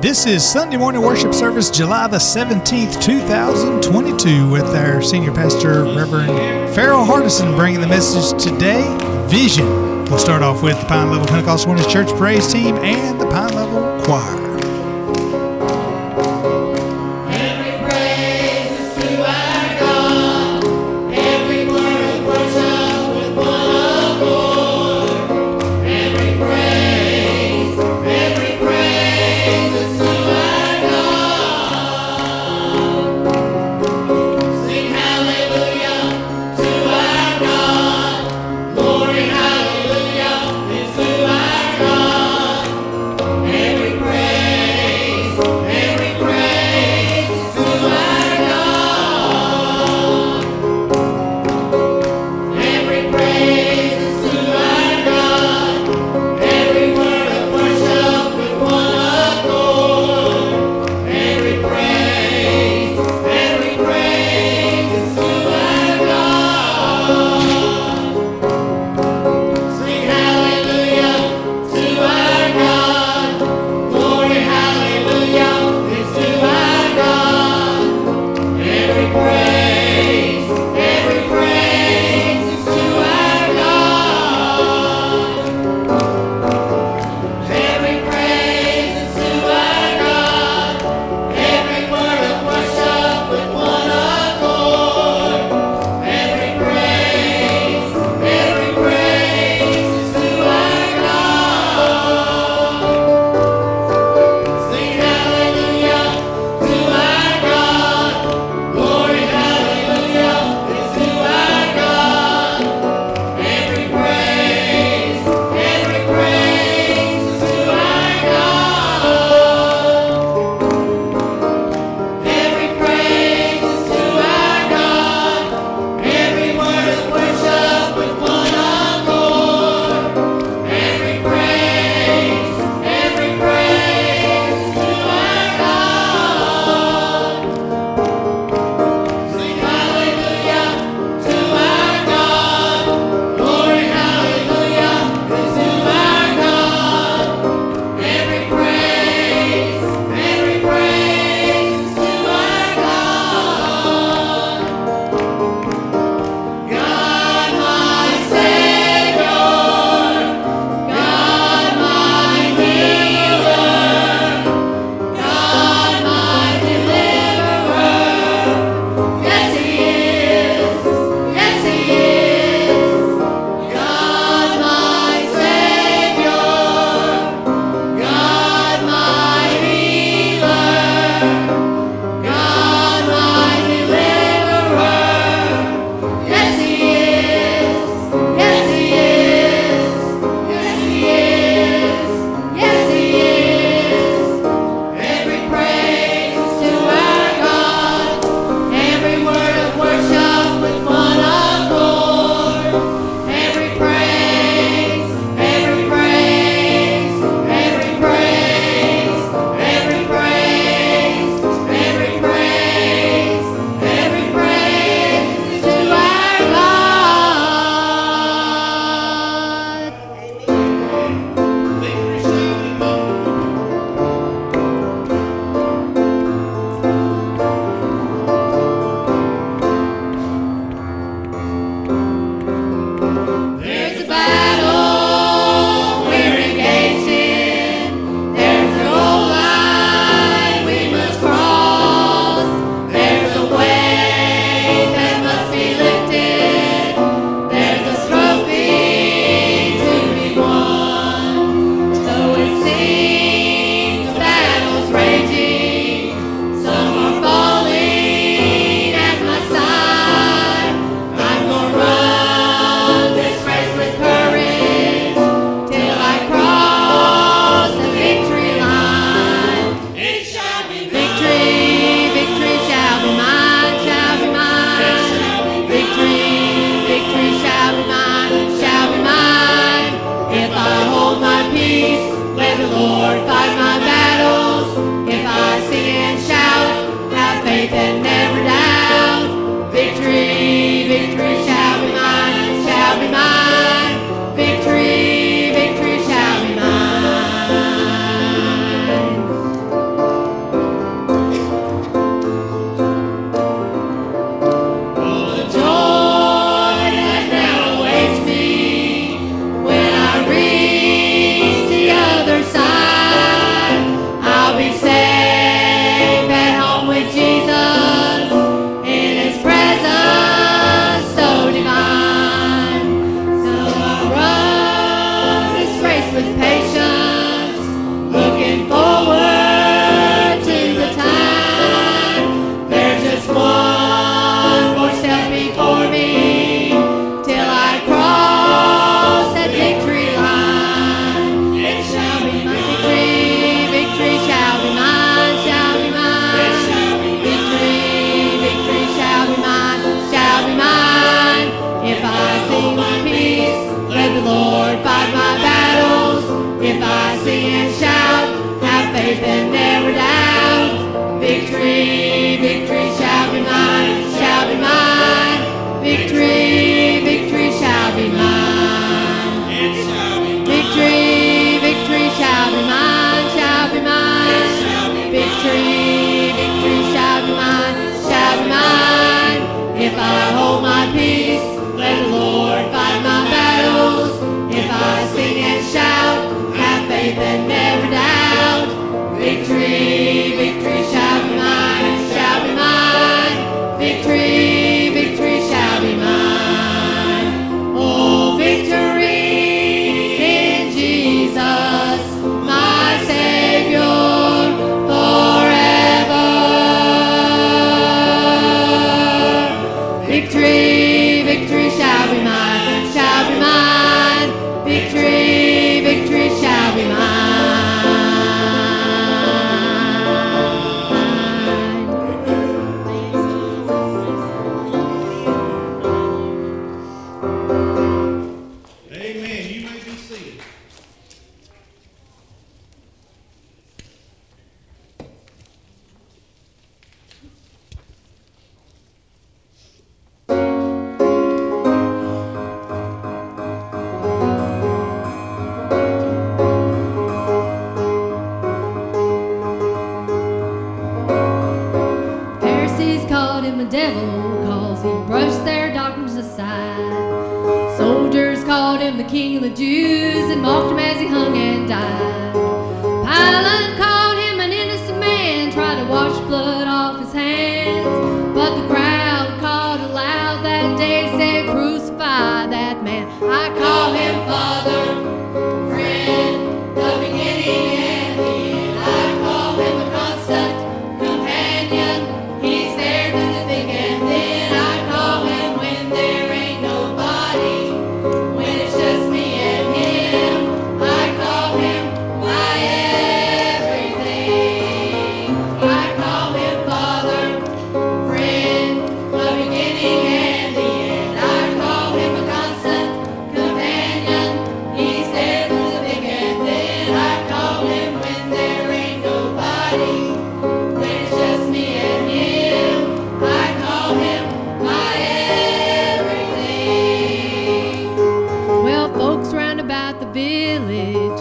This is Sunday morning worship service, July the 17th, 2022, with our senior pastor, Reverend Farrell Hardison, bringing the message today Vision. We'll start off with the Pine Level Pentecostal Church Praise Team and the Pine Level Choir. village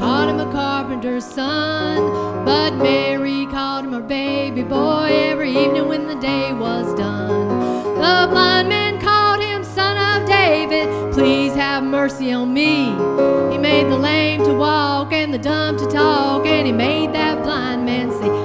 called him a carpenter's son. But Mary called him her baby boy every evening when the day was done. The blind man called him son of David. Please have mercy on me. He made the lame to walk and the dumb to talk, and he made that blind man see.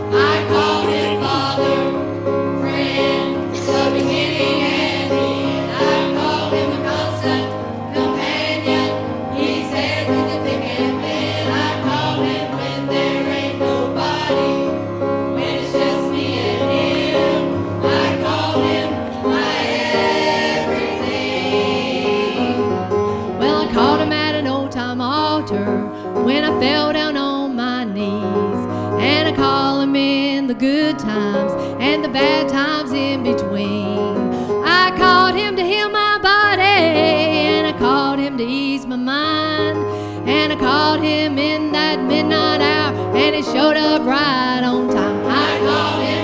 times and the bad times in between. I called him to heal my body, and I called him to ease my mind, and I called him in that midnight hour, and he showed up right on time. I called him.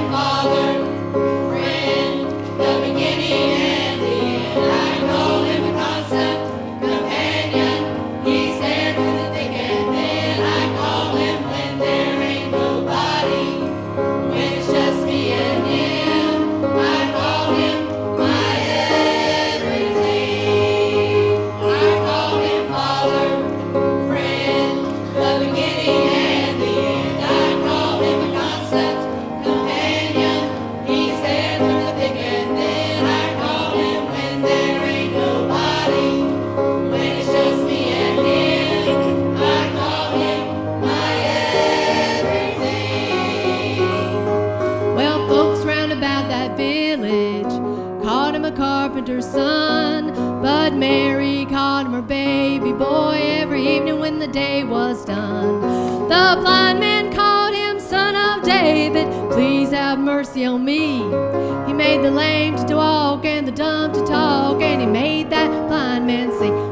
day was done. The blind man called him Son of David, please have mercy on me. He made the lame to walk and the dumb to talk, and he made that blind man see.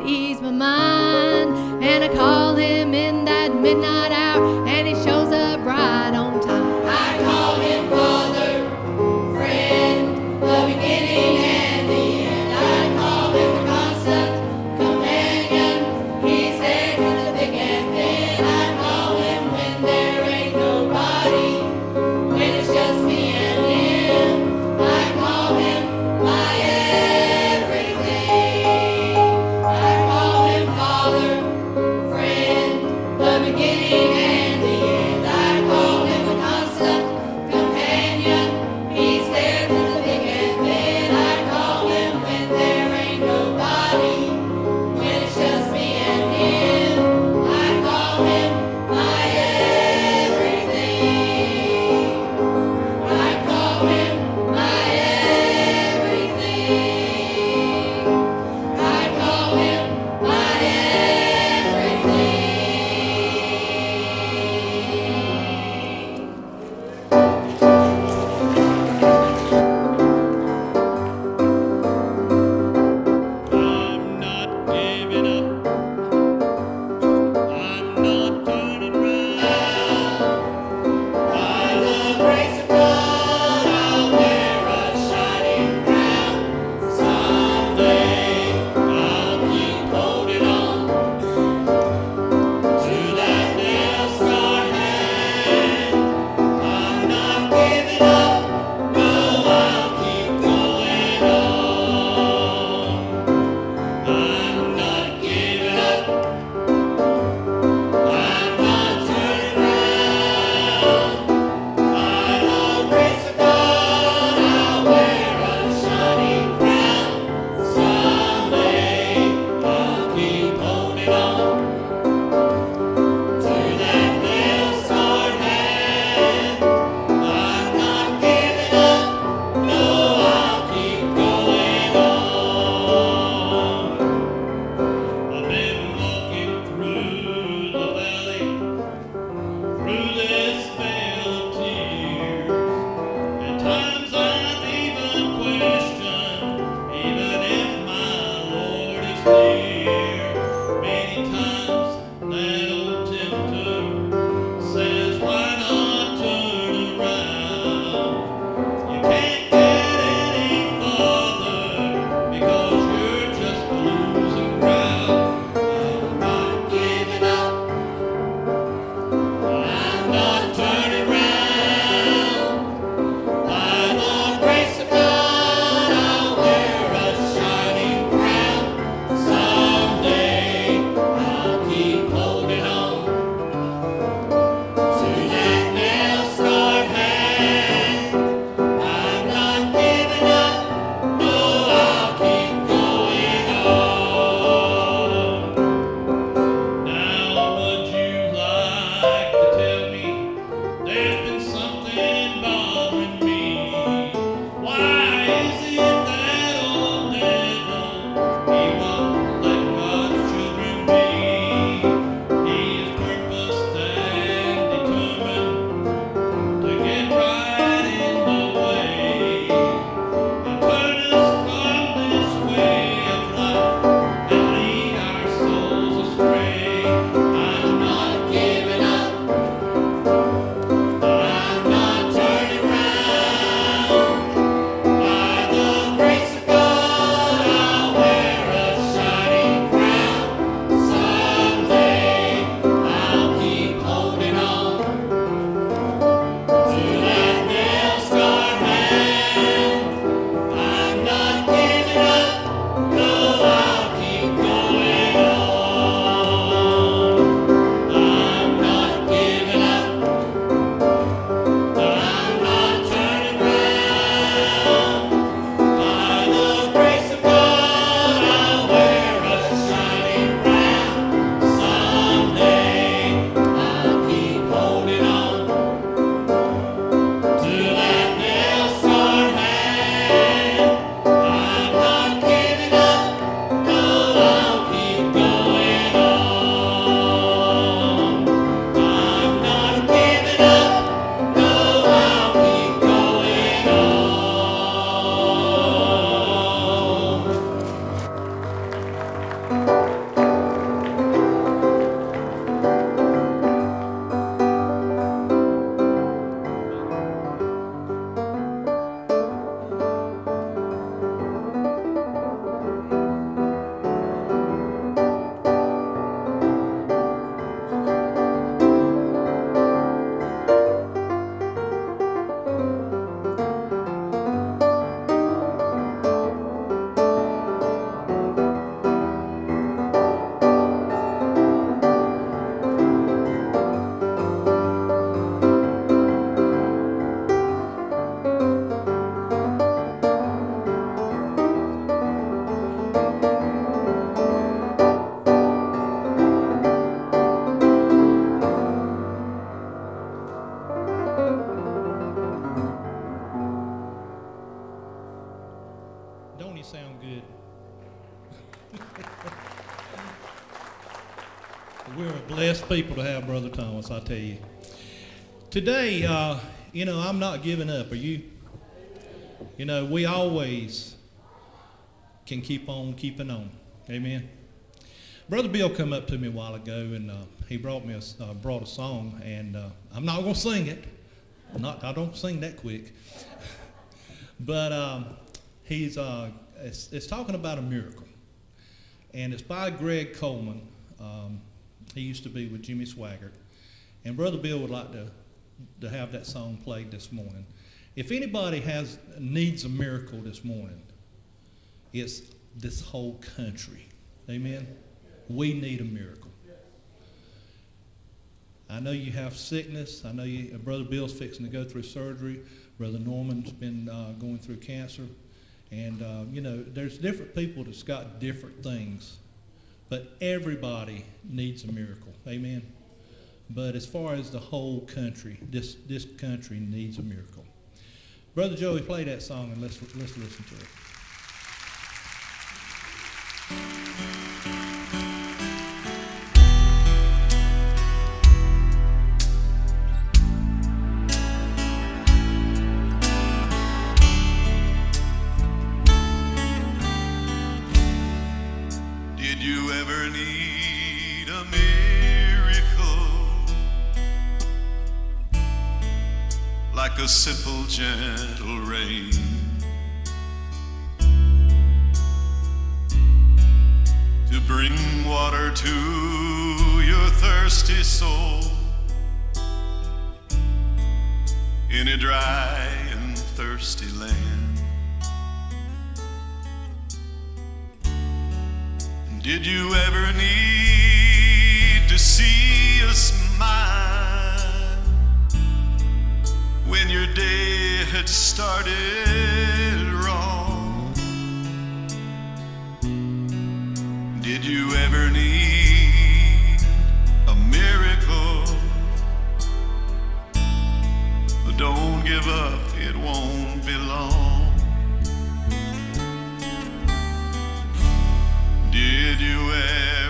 to ease my mind. And I call him in that midnight hour. Blessed people to have Brother Thomas, I tell you. Today, uh, you know, I'm not giving up. Are you? You know, we always can keep on keeping on. Amen. Brother Bill come up to me a while ago, and uh, he brought me a, uh, brought a song, and uh, I'm not going to sing it. Not, I don't sing that quick. but um, he's uh, it's, it's, talking about a miracle, and it's by Greg Coleman. Um, he used to be with Jimmy Swaggart, and Brother Bill would like to to have that song played this morning. If anybody has needs a miracle this morning, it's this whole country. Amen. We need a miracle. I know you have sickness. I know you, Brother Bill's fixing to go through surgery. Brother Norman's been uh, going through cancer. And, uh, you know, there's different people that's got different things. But everybody needs a miracle. Amen. But as far as the whole country, this, this country needs a miracle. Brother Joey, play that song and let's, let's listen to it. Simple, gentle rain. To bring water to your thirsty soul in a dry and thirsty land. Did you ever need to see a smile? When your day had started wrong? Did you ever need a miracle? Don't give up, it won't be long. Did you ever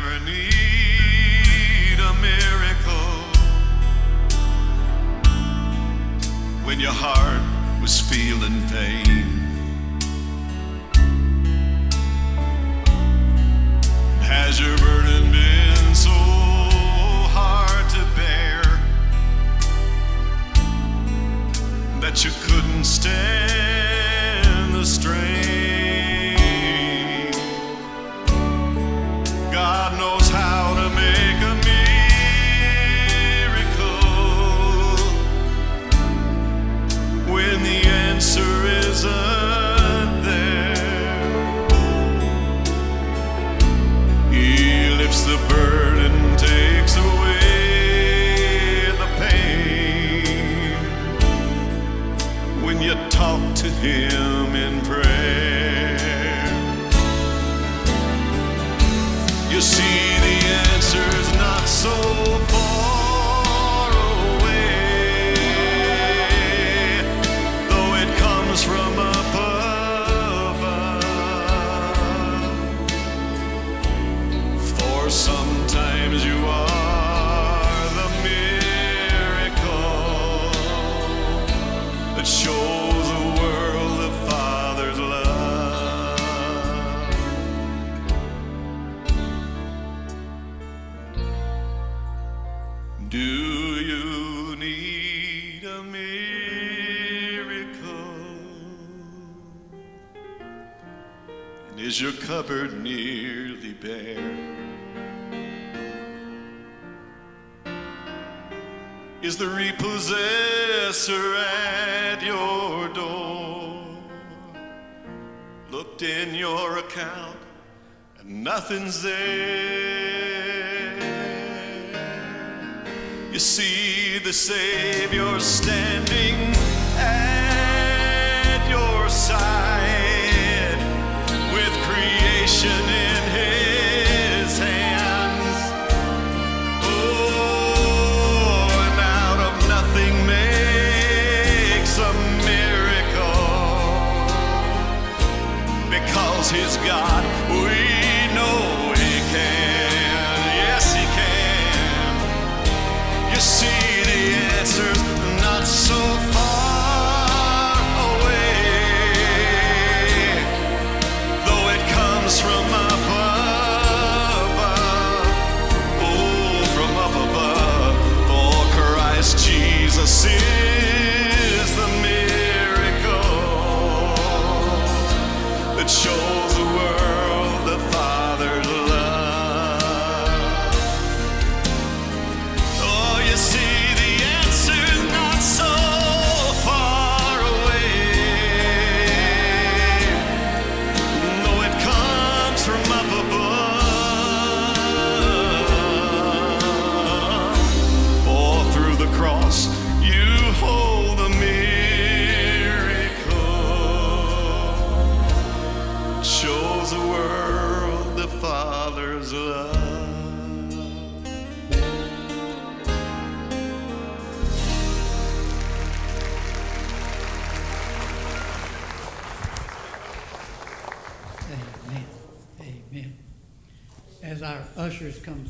when your heart was feeling pain.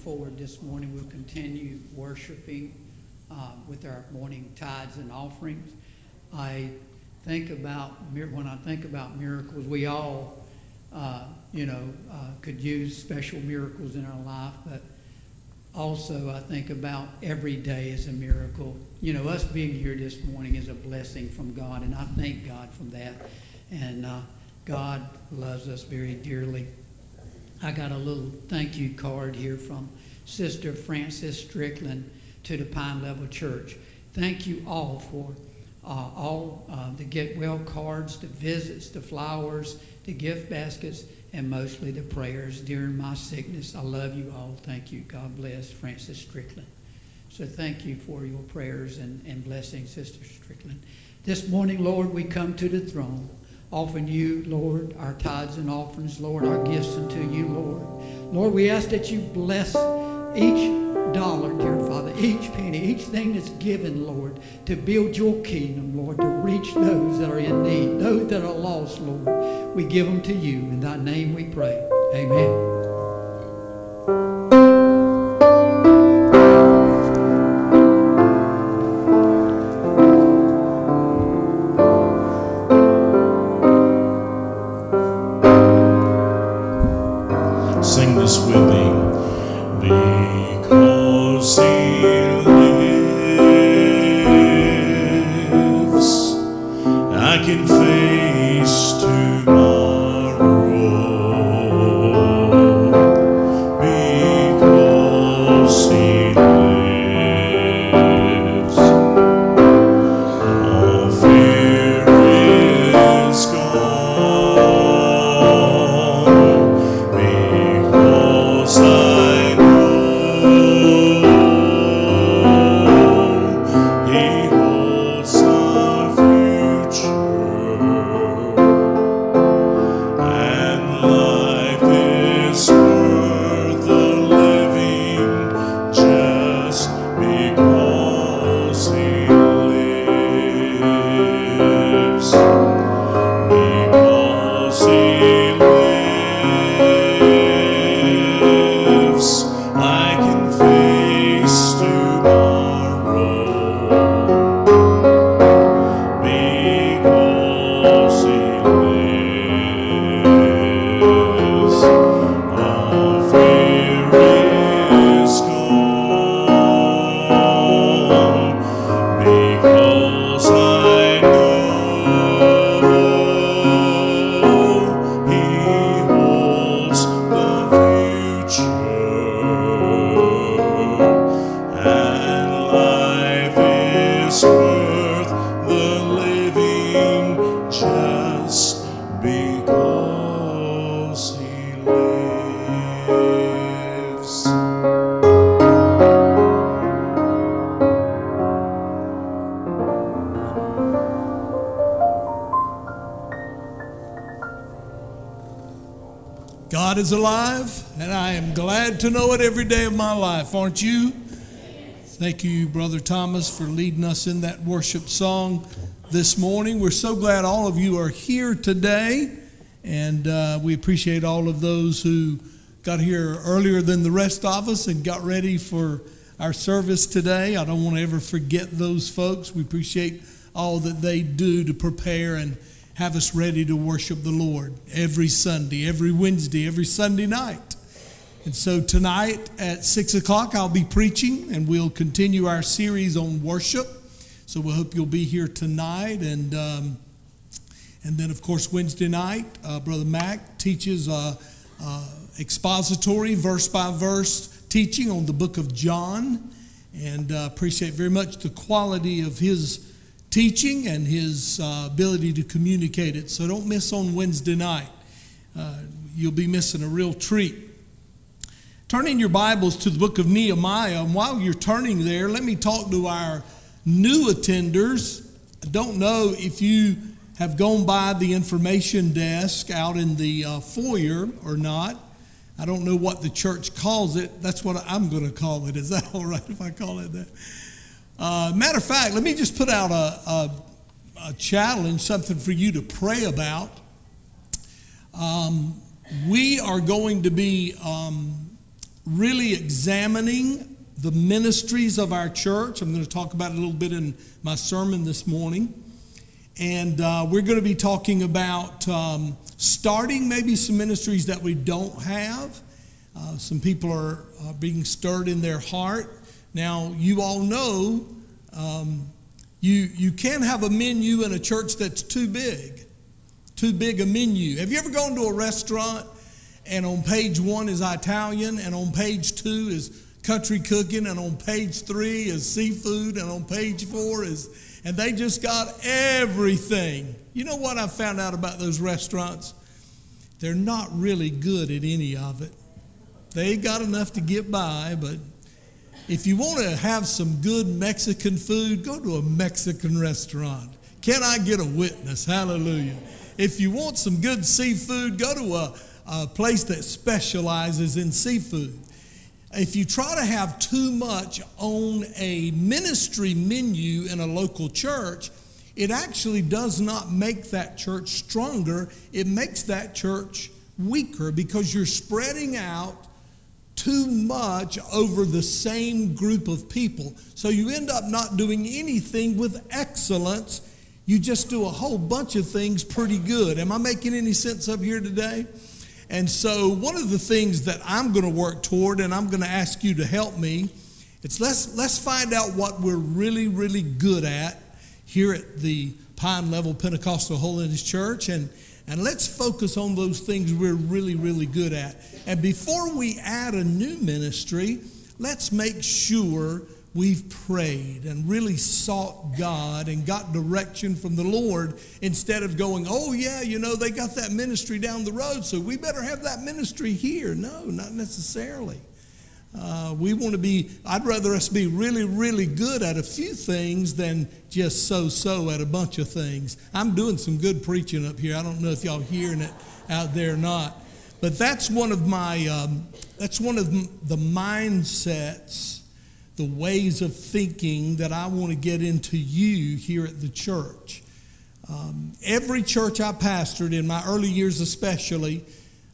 Forward this morning, we'll continue worshiping uh, with our morning tithes and offerings. I think about, when I think about miracles, we all, uh, you know, uh, could use special miracles in our life, but also I think about every day as a miracle. You know, us being here this morning is a blessing from God, and I thank God for that. And uh, God loves us very dearly. I got a little thank you card here from Sister Frances Strickland to the Pine Level Church. Thank you all for uh, all uh, the get well cards, the visits, the flowers, the gift baskets, and mostly the prayers during my sickness. I love you all. Thank you. God bless Frances Strickland. So thank you for your prayers and, and blessings, Sister Strickland. This morning, Lord, we come to the throne, offering you, Lord, our tithes and offerings, Lord, our gifts unto you, Lord. Lord, we ask that you bless each dollar, dear Father, each penny, each thing that's given, Lord, to build your kingdom, Lord, to reach those that are in need, those that are lost, Lord. We give them to you. In thy name we pray. Amen. Life, aren't you? Thank you, Brother Thomas, for leading us in that worship song this morning. We're so glad all of you are here today, And uh, we appreciate all of those who got here earlier than the rest of us and got ready for our service today. I don't want to ever forget those folks. We appreciate all that they do to prepare and have us ready to worship the Lord every Sunday, every Wednesday, every Sunday night. And so tonight at 6 o'clock, I'll be preaching and we'll continue our series on worship. So we hope you'll be here tonight. And, um, and then, of course, Wednesday night, uh, Brother Mac teaches uh, uh, expository, verse by verse teaching on the book of John. And uh, appreciate very much the quality of his teaching and his uh, ability to communicate it. So don't miss on Wednesday night. Uh, you'll be missing a real treat. Turn in your Bibles to the book of Nehemiah. And while you're turning there, let me talk to our new attenders. I don't know if you have gone by the information desk out in the uh, foyer or not. I don't know what the church calls it. That's what I'm going to call it. Is that all right if I call it that? Uh, matter of fact, let me just put out a, a, a challenge, something for you to pray about. Um, we are going to be um, really examining the ministries of our church. I'm going to talk about it a little bit in my sermon this morning. And uh, we're going to be talking about um, starting maybe some ministries that we don't have. Uh, some people are uh, being stirred in their heart now, you all know um, you, you can't have a menu in a church that's too big, too big a menu. Have you ever gone to a restaurant and on page one is Italian, and on page two is country cooking, and on page three is seafood, and on page four is, and they just got everything. You know what I found out about those restaurants? They're not really good at any of it. They got enough to get by, but if you want to have some good Mexican food, go to a Mexican restaurant. Can I get a witness? Hallelujah. If you want some good seafood, go to a, a place that specializes in seafood. If you try to have too much on a ministry menu in a local church, it actually does not make that church stronger. It makes that church weaker because you're spreading out too much over the same group of people. So you end up not doing anything with excellence. You just do a whole bunch of things pretty good. Am I making any sense up here today? And so one of the things that I'm going to work toward and I'm going to ask you to help me, it's let's let's find out what we're really really good at here at the Pine Level Pentecostal Holiness Church and and let's focus on those things we're really, really good at. And before we add a new ministry, let's make sure we've prayed and really sought God and got direction from the Lord instead of going, oh, yeah, you know, they got that ministry down the road, so we better have that ministry here. No, not necessarily. Uh, we want to be, I'd rather us be really, really good at a few things than just so so at a bunch of things. I'm doing some good preaching up here. I don't know if y'all hearing it out there or not. But that's one of my, um, that's one of the mindsets, the ways of thinking that I want to get into you here at the church. Um, every church I pastored in my early years, especially,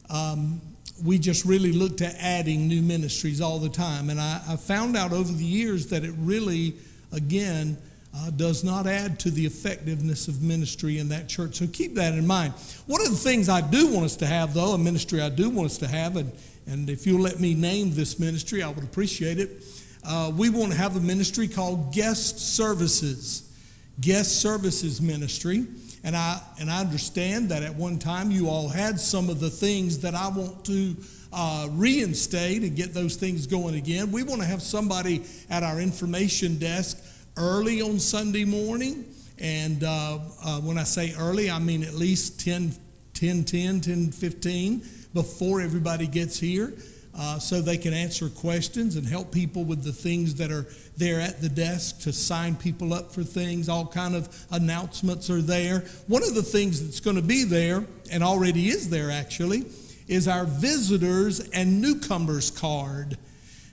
um, we just really looked at adding new ministries all the time. And I, I found out over the years that it really, again, uh, does not add to the effectiveness of ministry in that church. So keep that in mind. One of the things I do want us to have, though, a ministry I do want us to have, and, and if you'll let me name this ministry, I would appreciate it. Uh, we want to have a ministry called Guest Services, Guest Services Ministry. And I, and I understand that at one time you all had some of the things that I want to uh, reinstate and get those things going again. We want to have somebody at our information desk early on Sunday morning. And uh, uh, when I say early, I mean at least 10, 10, 10, 10, 15 before everybody gets here uh, so they can answer questions and help people with the things that are there at the desk to sign people up for things. All kind of announcements are there. One of the things that's going to be there and already is there actually is our visitors and newcomers card.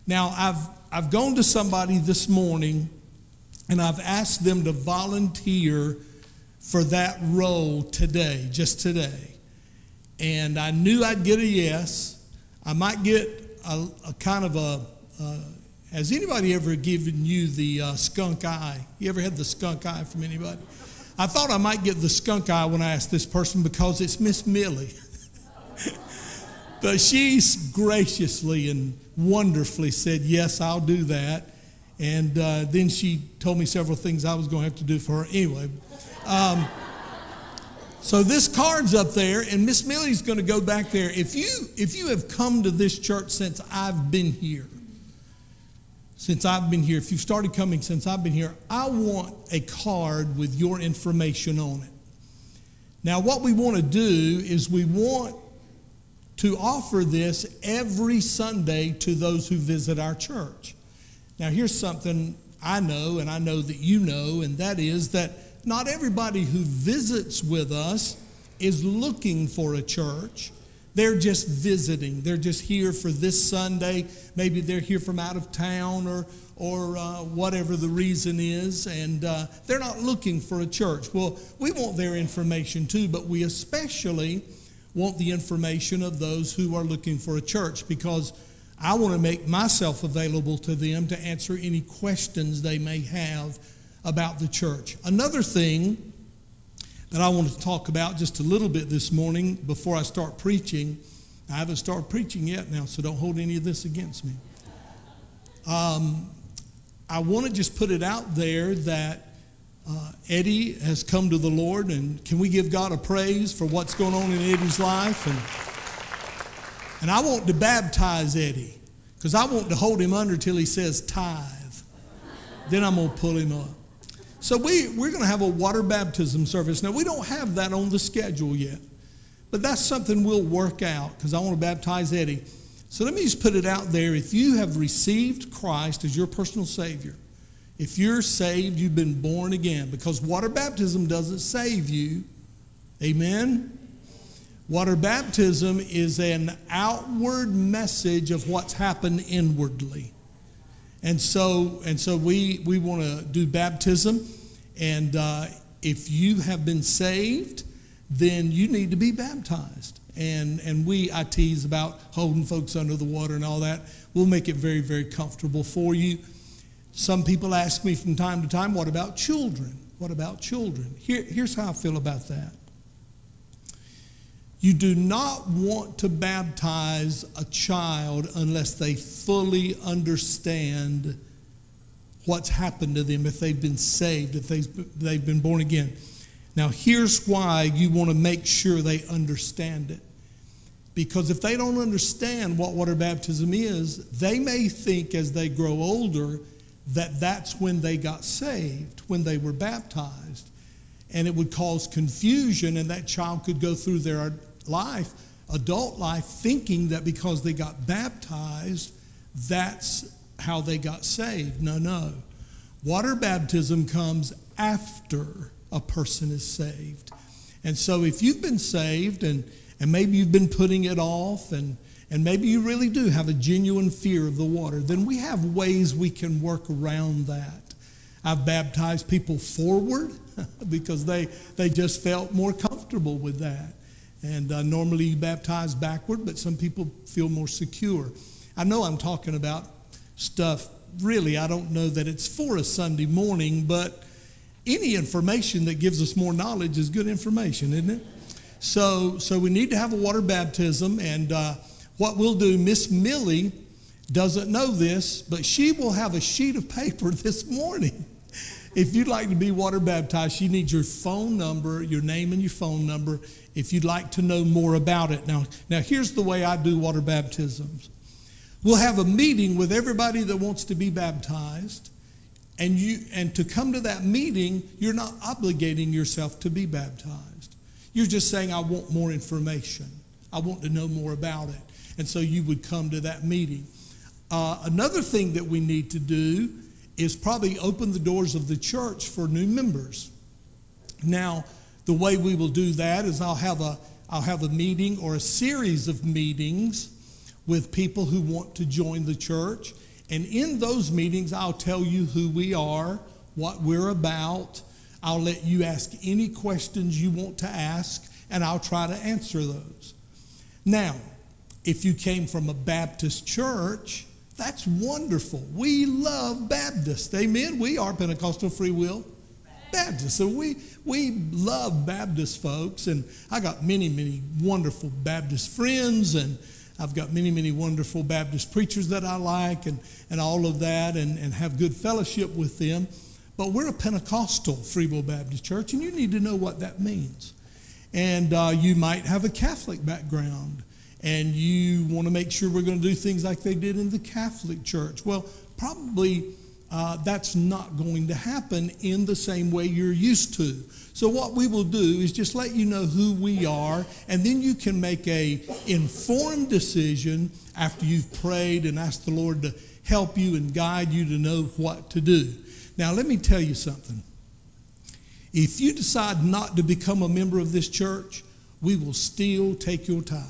Now i've i've gone to somebody this morning and i've asked them to volunteer for that role today just today. And I knew I'd get a yes. I might get a, a kind of a. Uh, has anybody ever given you the uh, skunk eye? You ever had the skunk eye from anybody? I thought I might get the skunk eye when I asked this person because it's Miss Millie. but she's graciously and wonderfully said, Yes, I'll do that. And uh, then she told me several things I was going to have to do for her. Anyway, um, so this card's up there, and Miss Millie's going to go back there. If you if you have come to this church since I've been here, since I've been here, if you've started coming since I've been here, I want a card with your information on it. Now, what we want to do is we want to offer this every Sunday to those who visit our church. Now, here's something I know, and I know that you know, and that is that not everybody who visits with us is looking for a church. They're just visiting. They're just here for this Sunday. Maybe they're here from out of town or, or uh, whatever the reason is, and uh, they're not looking for a church. Well, we want their information too, but we especially want the information of those who are looking for a church because I want to make myself available to them to answer any questions they may have about the church. Another thing that I want to talk about just a little bit this morning before I start preaching. I haven't started preaching yet now, so don't hold any of this against me. Um, I want to just put it out there that uh, Eddie has come to the Lord, and can we give God a praise for what's going on in Eddie's life? And, and I want to baptize Eddie because I want to hold him under till he says tithe. Then I'm going to pull him up. So we, we're going to have a water baptism service. Now, we don't have that on the schedule yet, but that's something we'll work out because I want to baptize Eddie. So let me just put it out there. If you have received Christ as your personal Savior, if you're saved, you've been born again, because water baptism doesn't save you. Amen? Water baptism is an outward message of what's happened inwardly. And so, and so we, we want to do baptism. And uh, if you have been saved, then you need to be baptized. And, and we, I tease about holding folks under the water and all that. We'll make it very, very comfortable for you. Some people ask me from time to time, what about children? What about children? Here, here's how I feel about that. You do not want to baptize a child unless they fully understand what's happened to them, if they've been saved, if they've been born again. Now, here's why you want to make sure they understand it. Because if they don't understand what water baptism is, they may think as they grow older that that's when they got saved, when they were baptized. And it would cause confusion, and that child could go through their life, adult life, thinking that because they got baptized, that's how they got saved. No, no. Water baptism comes after a person is saved. And so if you've been saved and, and maybe you've been putting it off and, and maybe you really do have a genuine fear of the water, then we have ways we can work around that. I've baptized people forward because they, they just felt more comfortable with that. And uh, normally you baptize backward, but some people feel more secure. I know I'm talking about stuff, really, I don't know that it's for a Sunday morning, but any information that gives us more knowledge is good information, isn't it? So, so we need to have a water baptism, and uh, what we'll do, Miss Millie doesn't know this, but she will have a sheet of paper this morning. If you'd like to be water baptized, she needs your phone number, your name and your phone number, if you'd like to know more about it. Now, now here's the way I do water baptisms. We'll have a meeting with everybody that wants to be baptized. And, you, and to come to that meeting, you're not obligating yourself to be baptized. You're just saying, I want more information. I want to know more about it. And so you would come to that meeting. Uh, another thing that we need to do is probably open the doors of the church for new members. Now, the way we will do that is I'll have a I'll have a meeting or a series of meetings with people who want to join the church. And in those meetings, I'll tell you who we are, what we're about. I'll let you ask any questions you want to ask, and I'll try to answer those. Now, if you came from a Baptist church, that's wonderful. We love Baptists. Amen. We are Pentecostal Free Will Baptists. So we, we love Baptist folks. And I got many, many wonderful Baptist friends. And I've got many, many wonderful Baptist preachers that I like and, and all of that and, and have good fellowship with them. But we're a Pentecostal Free Will Baptist church, and you need to know what that means. And uh, you might have a Catholic background and you want to make sure we're going to do things like they did in the Catholic Church. Well, probably uh, that's not going to happen in the same way you're used to. So what we will do is just let you know who we are, and then you can make a informed decision after you've prayed and asked the Lord to help you and guide you to know what to do. Now, let me tell you something. If you decide not to become a member of this church, we will still take your tithe.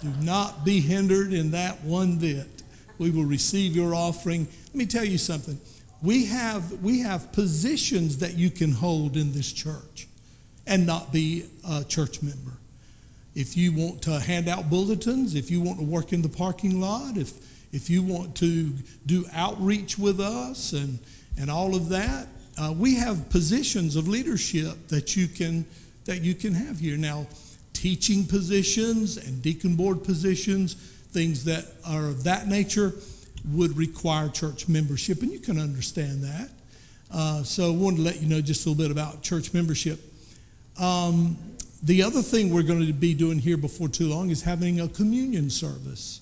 Do not be hindered in that one bit. We will receive your offering. Let me tell you something. We have, we have positions that you can hold in this church and not be a church member. If you want to hand out bulletins, if you want to work in the parking lot, if, if you want to do outreach with us and, and all of that, uh, we have positions of leadership that you can that you can have here. Now, teaching positions and deacon board positions, things that are of that nature, would require church membership, and you can understand that. Uh, so, I wanted to let you know just a little bit about church membership. Um, the other thing we're going to be doing here before too long is having a communion service.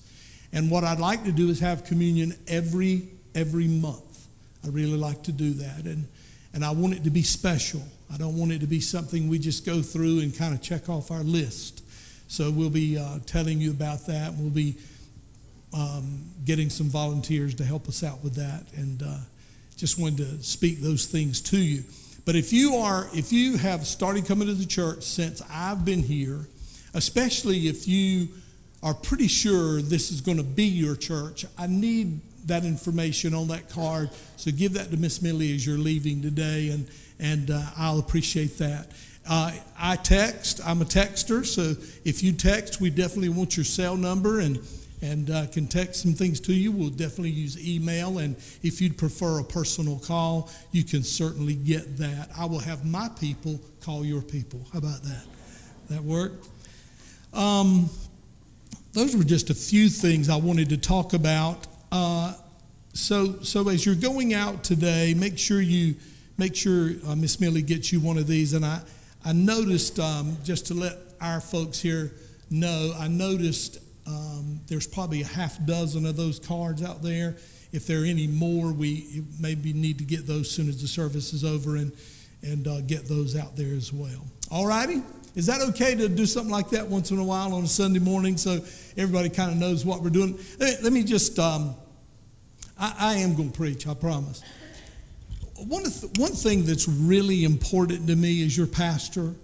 And what I'd like to do is have communion every every month. I really like to do that, and and I want it to be special. I don't want it to be something we just go through and kind of check off our list. So we'll be uh, telling you about that. We'll be um, getting some volunteers to help us out with that, and uh, just wanted to speak those things to you. But if you are, if you have started coming to the church since I've been here, especially if you are pretty sure this is going to be your church, I need that information on that card. So give that to Miss Millie as you're leaving today, and and uh, I'll appreciate that. Uh, I text. I'm a texter, so if you text, we definitely want your cell number and and uh, can text some things to you. We'll definitely use email, and if you'd prefer a personal call, you can certainly get that. I will have my people call your people. How about that? That work? Um, those were just a few things I wanted to talk about. Uh, so, so as you're going out today, make sure you make sure uh, Miss Millie gets you one of these. And I, I noticed, um, just to let our folks here know, I noticed um, there's probably a half dozen of those cards out there. If there are any more, we maybe need to get those soon as the service is over and, and uh, get those out there as well. All righty? Is that okay to do something like that once in a while on a Sunday morning so everybody kind of knows what we're doing? Let me just, um, I, I am going to preach, I promise one, th- one thing that's really important to me as your pastor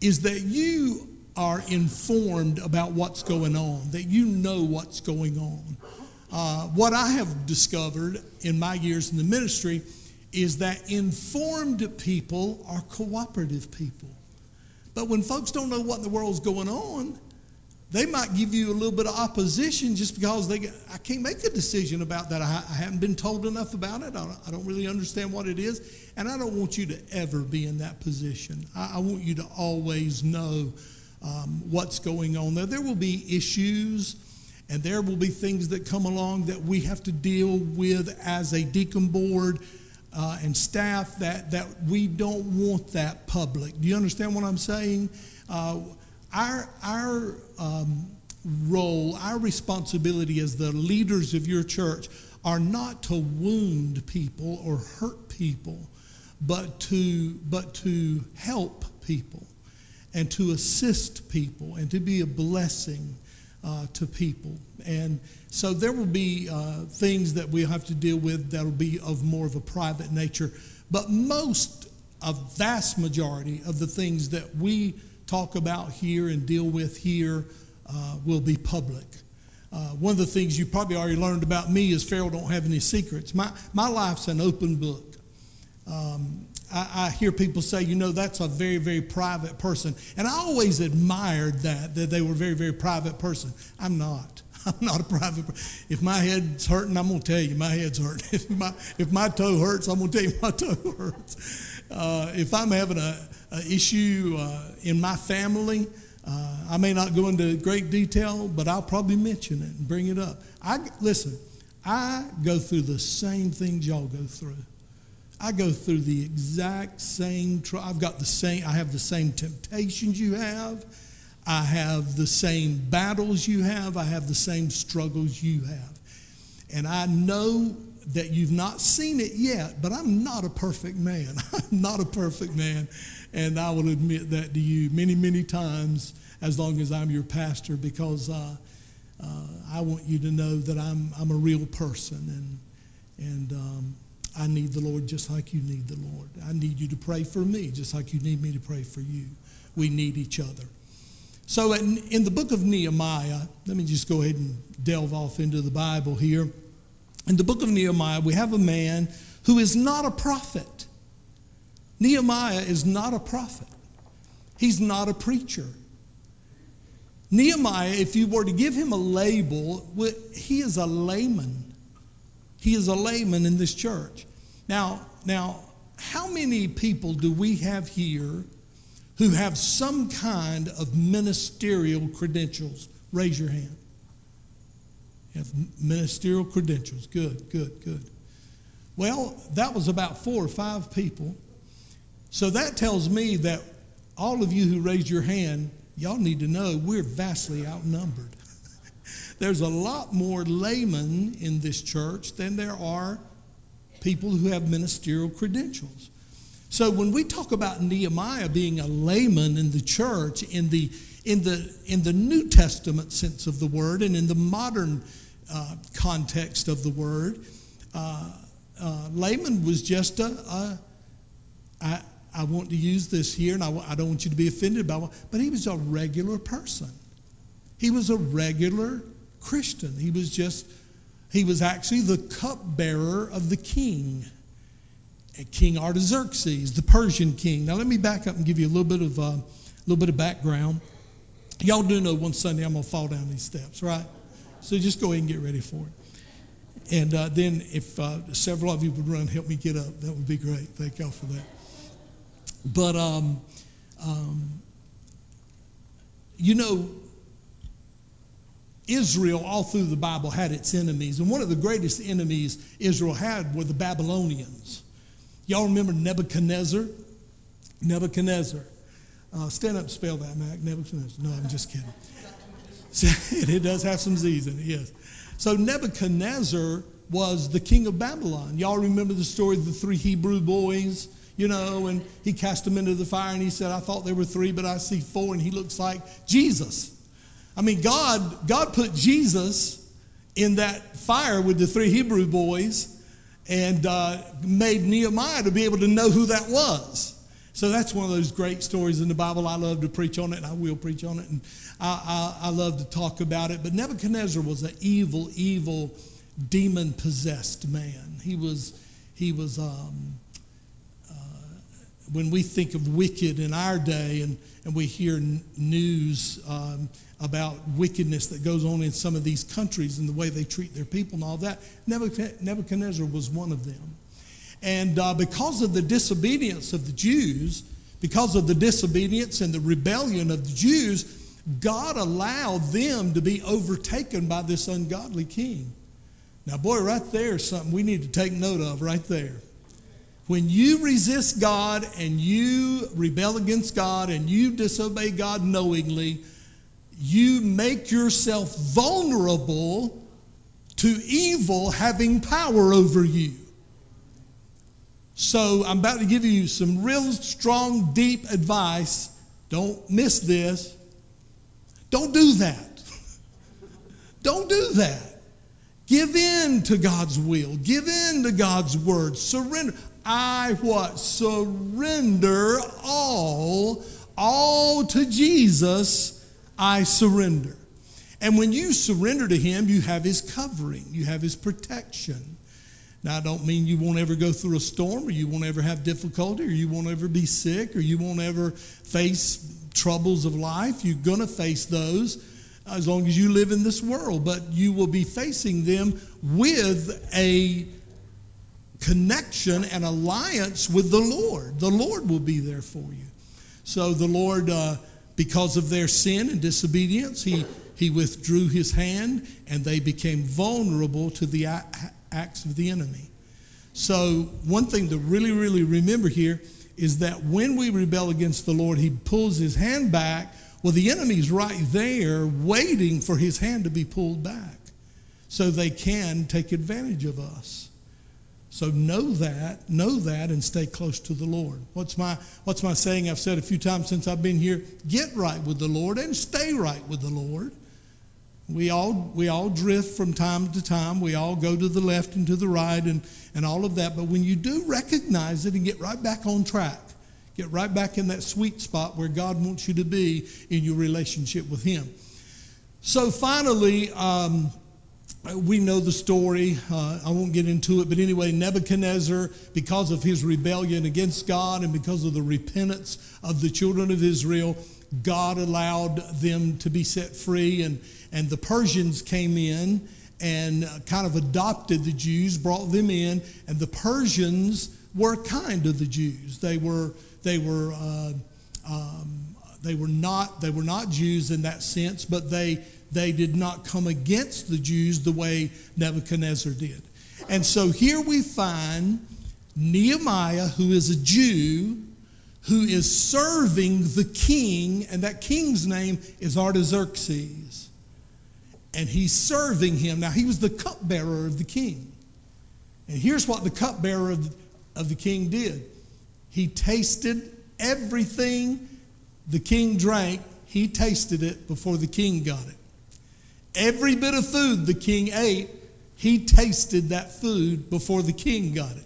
is that you are informed about what's going on, that you know what's going on. Uh, what I have discovered in my years in the ministry is that informed people are cooperative people. But when folks don't know what in the world's going on, they might give you a little bit of opposition just because they I can't make a decision about that. I, I haven't been told enough about it. I don't, I don't, really understand what it is, and I don't want you to ever be in that position. I, I want you to always know um, what's going on there. There will be issues, and there will be things that come along that we have to deal with as a deacon board. Uh, and staff that, that we don't want that public. Do you understand what I'm saying? Uh, our, our um, role, our responsibility as the leaders of your church are not to wound people or hurt people, but to, but to help people and to assist people and to be a blessing uh, to people. And so there will be uh, things that we'll have to deal with that will be of more of a private nature. But most, a vast majority of the things that we talk about here and deal with here uh, will be public. Uh, one of the things you probably already learned about me is Pharaoh don't have any secrets. My, my life's an open book. Um, I, I hear people say, you know, that's a very, very private person. And I always admired that, that they were a very, very private person. I'm not. I'm not a private person. If my head's hurting, I'm going to tell you my head's hurting. If my, if my toe hurts, I'm going to tell you my toe hurts. Uh, if I'm having a issue uh, in my family, uh, I may not go into great detail, but I'll probably mention it and bring it up. I listen. I go through the same things y'all go through. I go through the exact same. I've got the same. I have the same temptations you have. I have the same battles you have. I have the same struggles you have. And I know that you've not seen it yet, but I'm not a perfect man. I'm not a perfect man. And I will admit that to you many, many times as long as I'm your pastor because uh, uh, I want you to know that I'm, I'm a real person and, and um, I need the Lord just like you need the Lord. I need you to pray for me just like you need me to pray for you. We need each other. So, in, in the book of Nehemiah, let me just go ahead and delve off into the Bible here. In the book of Nehemiah, we have a man who is not a prophet. Nehemiah is not a prophet, he's not a preacher. Nehemiah, if you were to give him a label, he is a layman. He is a layman in this church. Now, now, how many people do we have here who have some kind of ministerial credentials? Raise your hand. You have ministerial credentials. Good, good, good. Well, that was about four or five people. So that tells me that all of you who raised your hand, y'all need to know we're vastly outnumbered. There's a lot more laymen in this church than there are people who have ministerial credentials. So when we talk about Nehemiah being a layman in the church, in the in the in the New Testament sense of the word, and in the modern uh, context of the word, uh, uh, layman was just a, a I, I want to use this here, and I, I don't want you to be offended by it, but he was a regular person. He was a regular Christian. He was just, he was actually the cupbearer of the king, King Artaxerxes, the Persian king. Now let me back up and give you a little bit of, uh, a little bit of background. Y'all do know one Sunday I'm going to fall down these steps, right? So just go ahead and get ready for it. And uh, then if uh, several of you would run, help me get up, that would be great. Thank y'all for that. But, um, um, you know, Israel, all through the Bible, had its enemies. And one of the greatest enemies Israel had were the Babylonians. Y'all remember Nebuchadnezzar? Nebuchadnezzar. Uh, stand up, spell that, Mac. Nebuchadnezzar. No, I'm just kidding. it does have some Z's in it, yes. So Nebuchadnezzar was the king of Babylon. Y'all remember the story of the three Hebrew boys, you know, and he cast them into the fire and he said, I thought there were three, but I see four, and he looks like Jesus. I mean, God, God put Jesus in that fire with the three Hebrew boys and uh, made Nehemiah to be able to know who that was. So that's one of those great stories in the Bible. I love to preach on it, and I will preach on it, and I, I, I love to talk about it. But Nebuchadnezzar was an evil, evil, demon possessed man. He was, he was. Um, when we think of wicked in our day, and and we hear n- news um, about wickedness that goes on in some of these countries and the way they treat their people and all that, Nebuchadnezzar was one of them. And uh, because of the disobedience of the Jews, because of the disobedience and the rebellion of the Jews, God allowed them to be overtaken by this ungodly king. Now, boy, right there is something we need to take note of right there. When you resist God and you rebel against God and you disobey God knowingly, you make yourself vulnerable to evil having power over you. So I'm about to give you some real strong, deep advice. Don't miss this. Don't do that. Don't do that. Give in to God's will. Give in to God's word. Surrender. I what? Surrender all, all to Jesus. I surrender. And when you surrender to Him, you have His covering, you have His protection. Now, I don't mean you won't ever go through a storm or you won't ever have difficulty or you won't ever be sick or you won't ever face troubles of life. You're going to face those as long as you live in this world, but you will be facing them with a connection and alliance with the Lord. The Lord will be there for you. So the Lord, uh, because of their sin and disobedience, he, he withdrew his hand and they became vulnerable to the acts of the enemy. So, one thing to really, really remember here is that when we rebel against the Lord, he pulls his hand back. Well, the enemy's right there waiting for his hand to be pulled back so they can take advantage of us. So know that, know that, and stay close to the Lord. What's my, what's my saying I've said a few times since I've been here? Get right with the Lord and stay right with the Lord. We all, we all drift from time to time. We all go to the left and to the right and, and all of that. But when you do recognize it and get right back on track, get right back in that sweet spot where God wants you to be in your relationship with Him. So finally, um, we know the story. Uh, I won't get into it, but anyway, Nebuchadnezzar, because of his rebellion against God and because of the repentance of the children of Israel, God allowed them to be set free, and, and the Persians came in and kind of adopted the Jews, brought them in, and the Persians were kind to the Jews. They were they were uh, um, they were not they were not Jews in that sense, but they they did not come against the Jews the way Nebuchadnezzar did. And so here we find Nehemiah, who is a Jew, who is serving the king, and that king's name is Artaxerxes. And he's serving him. Now, he was the cupbearer of the king. And here's what the cupbearer of, of the king did he tasted everything the king drank, he tasted it before the king got it. Every bit of food the king ate, he tasted that food before the king got it.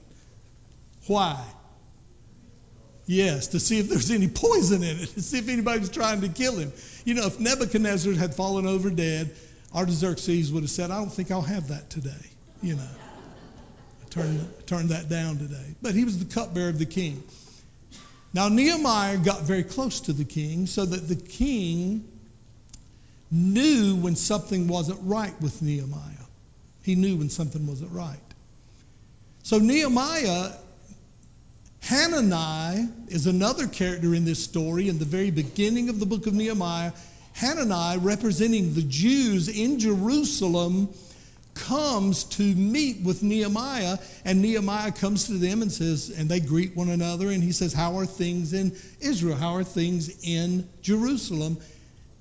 Why? Yes, to see if there's any poison in it, to see if anybody's trying to kill him. You know, if Nebuchadnezzar had fallen over dead, Artaxerxes would have said, I don't think I'll have that today. You know, turned, turned that down today. But he was the cupbearer of the king. Now, Nehemiah got very close to the king so that the king knew when something wasn't right with Nehemiah. He knew when something wasn't right. So Nehemiah, Hanani is another character in this story in the very beginning of the book of Nehemiah. Hanani, representing the Jews in Jerusalem, comes to meet with Nehemiah, and Nehemiah comes to them and says, and they greet one another, and he says, How are things in Israel? How are things in Jerusalem?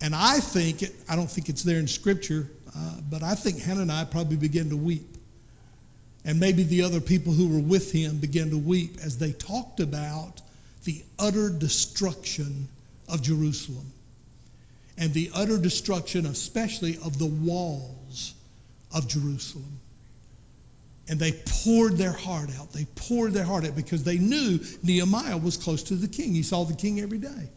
And I think, it, I don't think it's there in Scripture, uh, but I think Hanani probably began to weep. And maybe the other people who were with him began to weep as they talked about the utter destruction of Jerusalem and the utter destruction, especially of the walls of Jerusalem. And they poured their heart out. They poured their heart out because they knew Nehemiah was close to the king. He saw the king every day.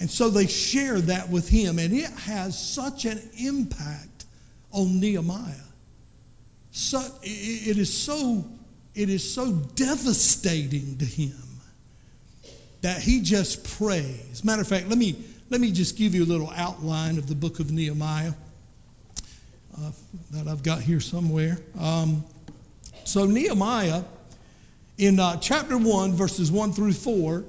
And so they share that with him, and it has such an impact on Nehemiah. So, it is so it is so devastating to him that he just prays. Matter of fact, let me let me just give you a little outline of the book of Nehemiah uh, that I've got here somewhere. Um, so Nehemiah, in uh, chapter one, verses one through four,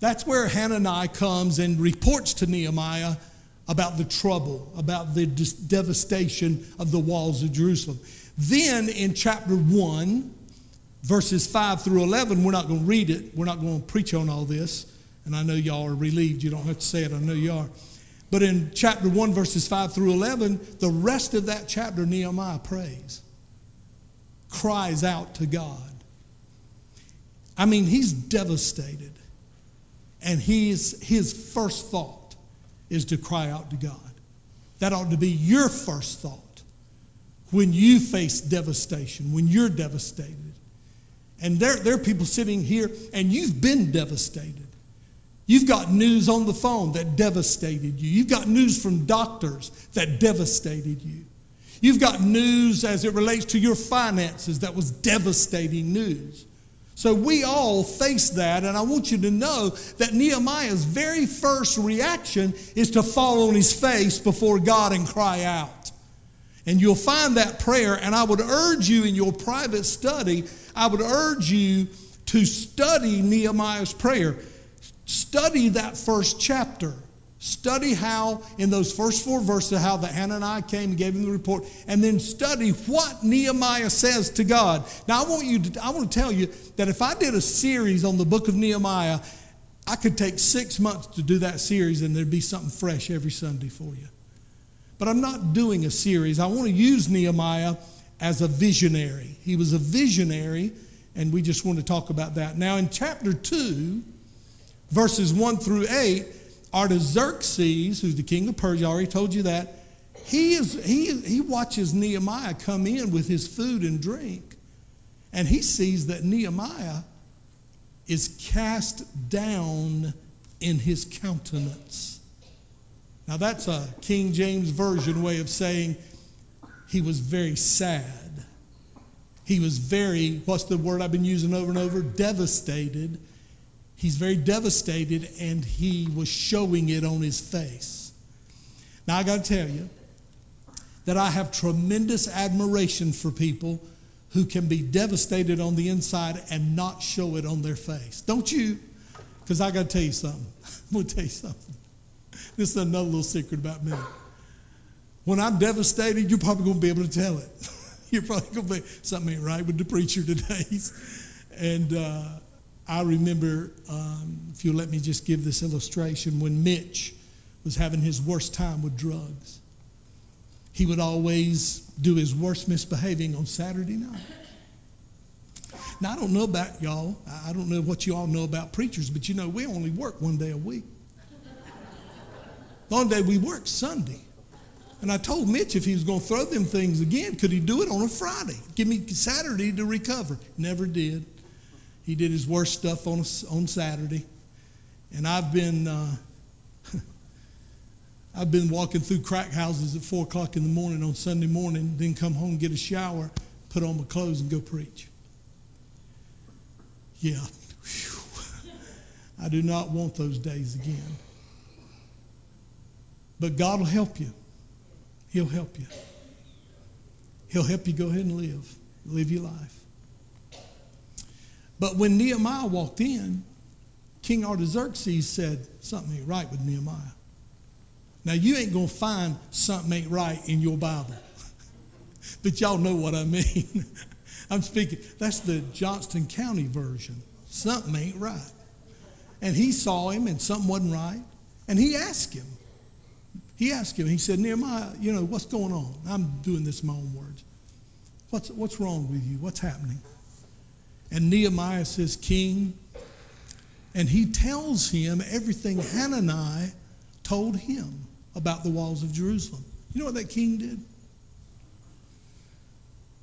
that's where Hanani comes and reports to Nehemiah about the trouble, about the devastation of the walls of Jerusalem. Then in chapter 1, verses 5 through 11, we're not going to read it, we're not going to preach on all this. And I know y'all are relieved. You don't have to say it, I know you are. But in chapter 1, verses 5 through 11, the rest of that chapter, Nehemiah prays, cries out to God. I mean, he's devastated. And his, his first thought is to cry out to God. That ought to be your first thought when you face devastation, when you're devastated. And there, there are people sitting here, and you've been devastated. You've got news on the phone that devastated you. You've got news from doctors that devastated you. You've got news as it relates to your finances that was devastating news. So we all face that, and I want you to know that Nehemiah's very first reaction is to fall on his face before God and cry out. And you'll find that prayer, and I would urge you in your private study, I would urge you to study Nehemiah's prayer. Study that first chapter. Study how, in those first four verses, how the Hananiah came and gave him the report, and then study what Nehemiah says to God. Now, I want you to, I want to tell you that if I did a series on the book of Nehemiah, I could take six months to do that series, and there'd be something fresh every Sunday for you. But I'm not doing a series. I want to use Nehemiah as a visionary. He was a visionary, and we just want to talk about that. Now, in chapter 2, verses 1 through 8, Artaxerxes, who's the king of Persia, I already told you that, he, is, he, he watches Nehemiah come in with his food and drink, and he sees that Nehemiah is cast down in his countenance. Now, that's a King James Version way of saying he was very sad. He was very, what's the word I've been using over and over? Devastated He's very devastated and he was showing it on his face. Now, I got to tell you that I have tremendous admiration for people who can be devastated on the inside and not show it on their face. Don't you? Because I got to tell you something. I'm going to tell you something. This is another little secret about me. When I'm devastated, you're probably going to be able to tell it. you're probably going to be, something ain't right with the preacher today. and, uh, I remember, um, if you'll let me just give this illustration, when Mitch was having his worst time with drugs, he would always do his worst misbehaving on Saturday night. Now, I don't know about y'all. I don't know what you all know about preachers, but you know, we only work one day a week. One day we work Sunday. And I told Mitch if he was going to throw them things again, could he do it on a Friday? Give me Saturday to recover. Never did. He did his worst stuff on, on Saturday. And I've been, uh, I've been walking through crack houses at 4 o'clock in the morning on Sunday morning, then come home, get a shower, put on my clothes, and go preach. Yeah. I do not want those days again. But God will help you. He'll help you. He'll help you go ahead and live. Live your life. But when Nehemiah walked in, King Artaxerxes said, Something ain't right with Nehemiah. Now, you ain't going to find something ain't right in your Bible. but y'all know what I mean. I'm speaking, that's the Johnston County version. Something ain't right. And he saw him and something wasn't right. And he asked him. He asked him, he said, Nehemiah, you know, what's going on? I'm doing this in my own words. What's, what's wrong with you? What's happening? And Nehemiah says, King. And he tells him everything Hanani told him about the walls of Jerusalem. You know what that king did?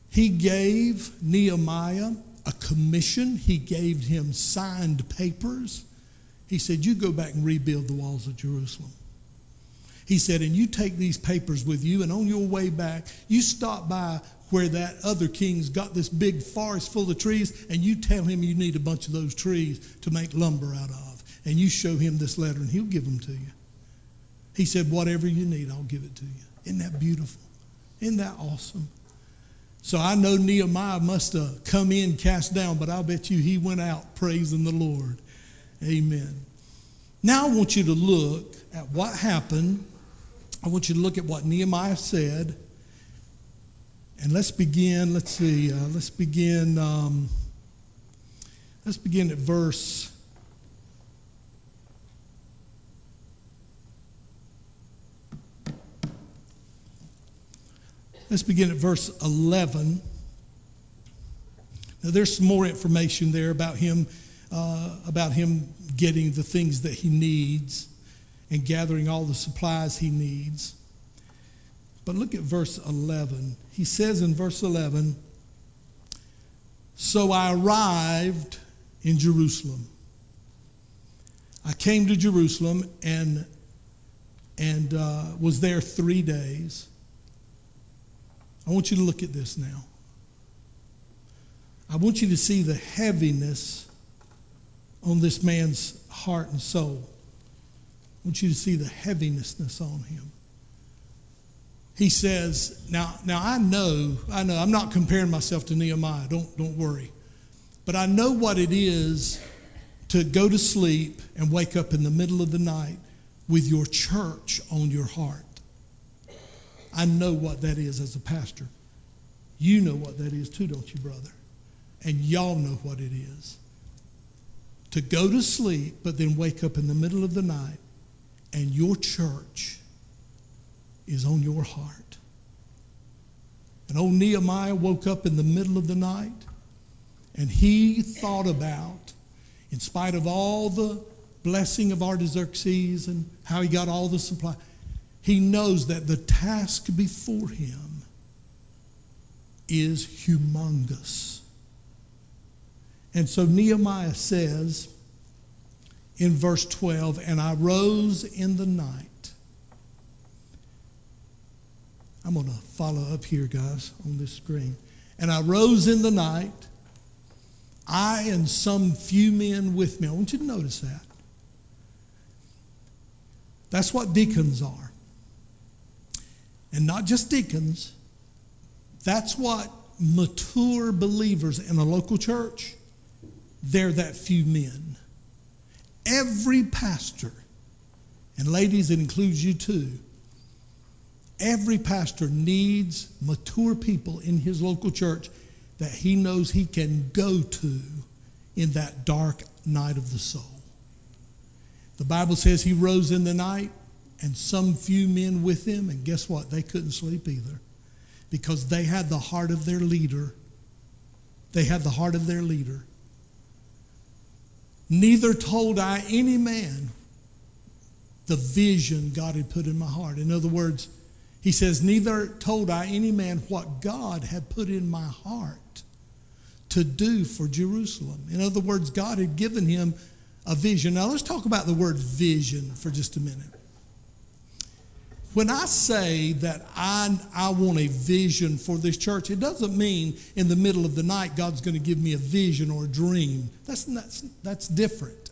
He gave Nehemiah a commission, he gave him signed papers. He said, You go back and rebuild the walls of Jerusalem. He said, And you take these papers with you, and on your way back, you stop by where that other king's got this big forest full of trees, and you tell him you need a bunch of those trees to make lumber out of. And you show him this letter, and he'll give them to you. He said, Whatever you need, I'll give it to you. Isn't that beautiful? Isn't that awesome? So I know Nehemiah must have come in cast down, but I'll bet you he went out praising the Lord. Amen. Now I want you to look at what happened. I want you to look at what Nehemiah said and let's begin, let's see, uh, let's begin, um, let's begin at verse. Let's begin at verse 11. Now, there's some more information there about him, uh, about him getting the things that he needs and gathering all the supplies he needs. But look at verse 11. He says in verse 11, So I arrived in Jerusalem. I came to Jerusalem and, and uh, was there three days. I want you to look at this now. I want you to see the heaviness on this man's heart and soul. Want you to see the heaviness on him. He says, now, now I know, I know, I'm not comparing myself to Nehemiah, don't, don't worry. But I know what it is to go to sleep and wake up in the middle of the night with your church on your heart. I know what that is as a pastor. You know what that is too, don't you, brother? And y'all know what it is. To go to sleep, but then wake up in the middle of the night and your church is on your heart. And old Nehemiah woke up in the middle of the night and he thought about, in spite of all the blessing of Artaxerxes and how he got all the supply, he knows that the task before him is humongous. And so Nehemiah says in verse 12, And I rose in the night. I'm going to follow up here, guys, on this screen. And I rose in the night, I and some few men with me. I want you to notice that. That's what deacons are. And not just deacons, that's what mature believers in a local church, they're that few men. Every pastor, and ladies, it includes you too, every pastor needs mature people in his local church that he knows he can go to in that dark night of the soul. The Bible says he rose in the night and some few men with him, and guess what? They couldn't sleep either because they had the heart of their leader. They had the heart of their leader. Neither told I any man the vision God had put in my heart. In other words, he says, Neither told I any man what God had put in my heart to do for Jerusalem. In other words, God had given him a vision. Now let's talk about the word vision for just a minute. When I say that I, I want a vision for this church, it doesn't mean in the middle of the night God's going to give me a vision or a dream. That's, that's, that's different.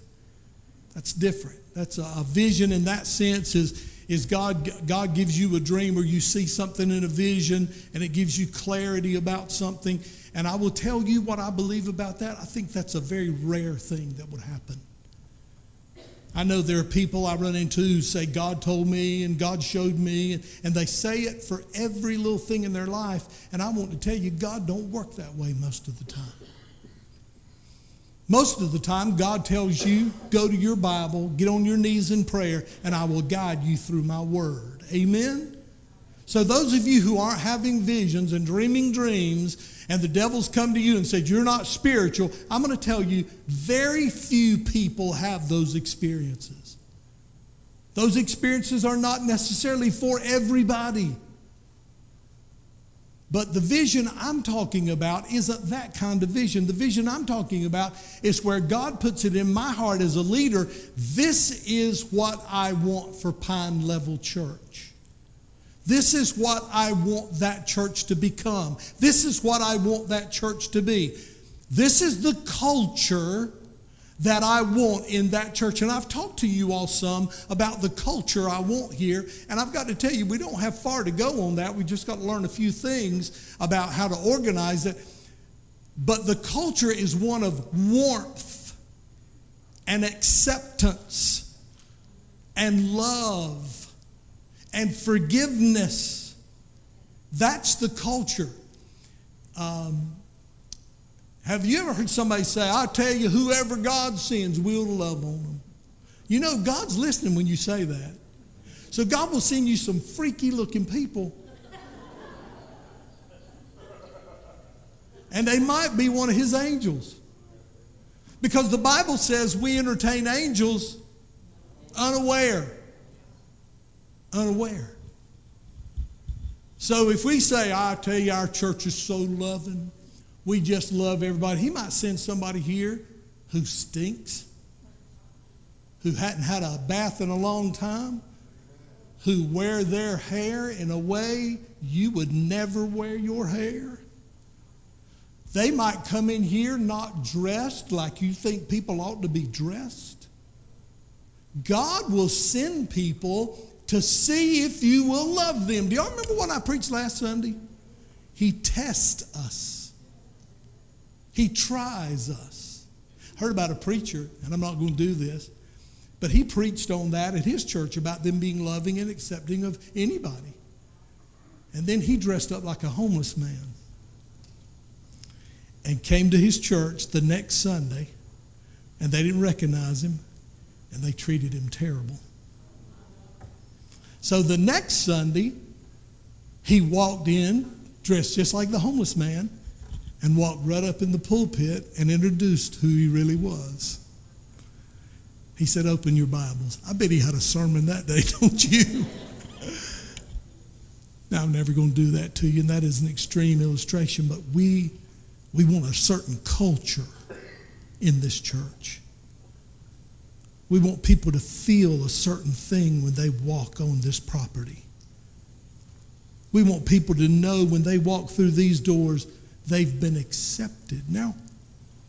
That's different. That's a, a vision in that sense is, is God, God gives you a dream or you see something in a vision and it gives you clarity about something. And I will tell you what I believe about that. I think that's a very rare thing that would happen. I know there are people I run into who say, God told me and God showed me, and they say it for every little thing in their life. And I want to tell you, God don't work that way most of the time. Most of the time, God tells you, go to your Bible, get on your knees in prayer, and I will guide you through my word. Amen? So, those of you who aren't having visions and dreaming dreams, and the devil's come to you and said, You're not spiritual, I'm going to tell you, very few people have those experiences. Those experiences are not necessarily for everybody. But the vision I'm talking about isn't that kind of vision. The vision I'm talking about is where God puts it in my heart as a leader. This is what I want for Pine Level Church. This is what I want that church to become. This is what I want that church to be. This is the culture that I want in that church. And I've talked to you all some about the culture I want here. And I've got to tell you, we don't have far to go on that. We just got to learn a few things about how to organize it. But the culture is one of warmth and acceptance and love and forgiveness. That's the culture. Um, have you ever heard somebody say, I tell you, whoever God sends, we'll love on them? You know, God's listening when you say that. So God will send you some freaky looking people. And they might be one of his angels. Because the Bible says we entertain angels unaware unaware. So if we say, I tell you, our church is so loving, we just love everybody, he might send somebody here who stinks, who hadn't had a bath in a long time, who wear their hair in a way you would never wear your hair. They might come in here not dressed like you think people ought to be dressed. God will send people to see if you will love them. Do y'all remember what I preached last Sunday? He tests us, He tries us. I Heard about a preacher, and I'm not going to do this, but he preached on that at his church about them being loving and accepting of anybody. And then he dressed up like a homeless man and came to his church the next Sunday, and they didn't recognize him, and they treated him terrible. So the next Sunday, he walked in dressed just like the homeless man and walked right up in the pulpit and introduced who he really was. He said, Open your Bibles. I bet he had a sermon that day, don't you? now, I'm never going to do that to you, and that is an extreme illustration, but we, we want a certain culture in this church. We want people to feel a certain thing when they walk on this property. We want people to know when they walk through these doors, they've been accepted. Now,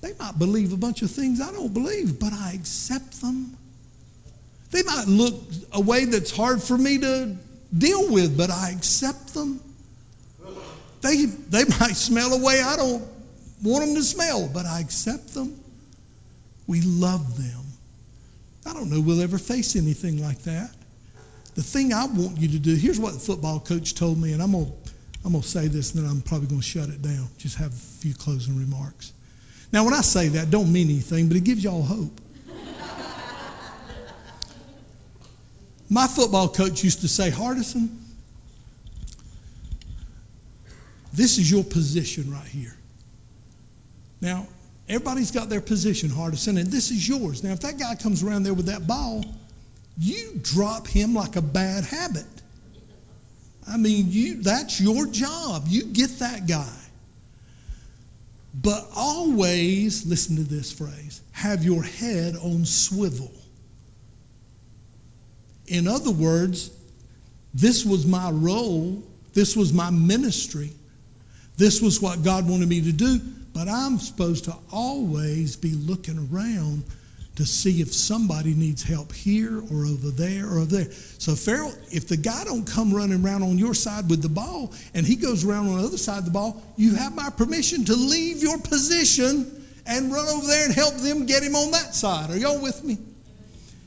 they might believe a bunch of things I don't believe, but I accept them. They might look a way that's hard for me to deal with, but I accept them. They, they might smell a way I don't want them to smell, but I accept them. We love them. I don't know we'll ever face anything like that. The thing I want you to do, here's what the football coach told me, and I'm going to I'm going to say this and then I'm probably going to shut it down. Just have a few closing remarks. Now, when I say that, don't mean anything, but it gives y'all hope. My football coach used to say, Hardison, this is your position right here. Now, everybody's got their position, Hardison, and this is yours. Now, if that guy comes around there with that ball, you drop him like a bad habit. I mean, you that's your job. You get that guy. But always, listen to this phrase, have your head on swivel. In other words, this was my role, this was my ministry, this was what God wanted me to do, but I'm supposed to always be looking around to see if somebody needs help here or over there or over there. So Farrell, if the guy don't come running around on your side with the ball and he goes around on the other side of the ball, you have my permission to leave your position and run over there and help them get him on that side. Are y'all with me?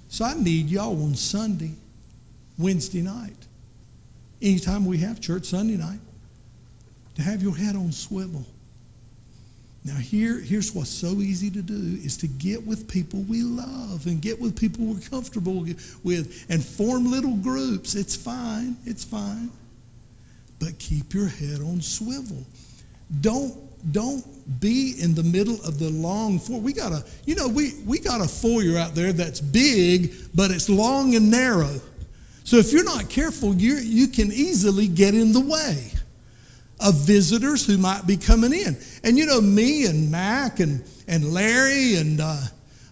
So I need y'all on Sunday, Wednesday night, anytime we have church Sunday night, to have your head on swivel now, here, here's what's so easy to do is to get with people we love and get with people we're comfortable with and form little groups. It's fine. It's fine. But keep your head on swivel. Don't don't be in the middle of the long foyer. We got a, you know, we, we got a foyer out there that's big, but it's long and narrow. So if you're not careful, you you can easily get in the way of visitors who might be coming in. And you know, me and Mac and, and Larry and uh,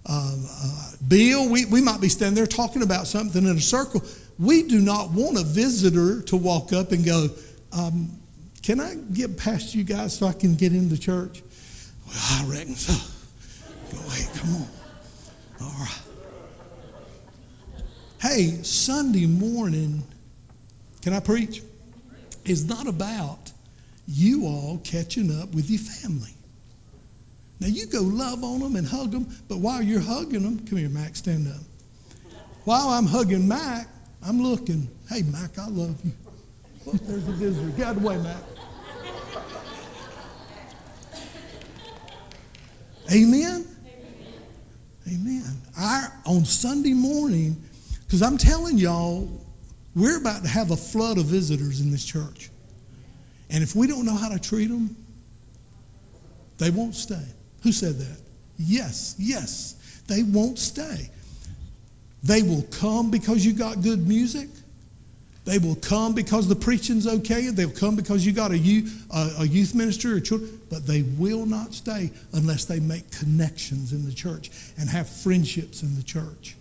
uh, uh, Bill, we, we might be standing there talking about something in a circle. We do not want a visitor to walk up and go, um, Can I get past you guys so I can get into church? Well, I reckon so. Go ahead, come on. All right. Hey, Sunday morning, can I preach? Is not about you all catching up with your family. Now you go love on them and hug them, but while you're hugging them, come here, Mac, stand up. While I'm hugging Mac, I'm looking, hey, Mac, I love you. Look, there's a visitor. Get out of the way, Mac. Amen? Amen. Our, on Sunday morning, because I'm telling y'all, we're about to have a flood of visitors in this church. And if we don't know how to treat them, they won't stay. Who said that? Yes, yes. They won't stay. They will come because you got good music. They will come because the preaching's okay. They'll come because you got a youth, a, youth minister or children, but they will not stay unless they make connections in the church and have friendships in the church.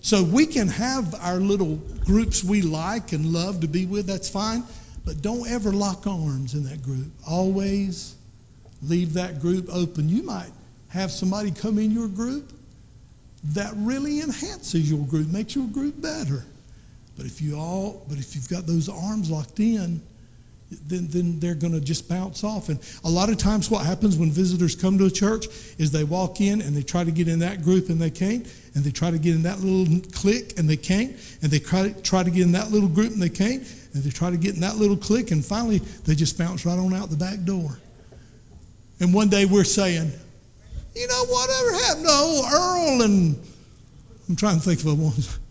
So we can have our little groups we like and love to be with, that's fine. But don't ever lock arms in that group. Always leave that group open. You might have somebody come in your group that really enhances your group, makes your group better. But if you all, but if you've got those arms locked in, then, then they're going to just bounce off. And a lot of times, what happens when visitors come to a church is they walk in and they try to get in that group and they can't, and they try to get in that little clique and they can't, and they try, try to get in that little group and they can't, and they try to get in that little clique, and finally they just bounce right on out the back door. And one day we're saying, you know, whatever happened to old Earl and I'm trying to think of one.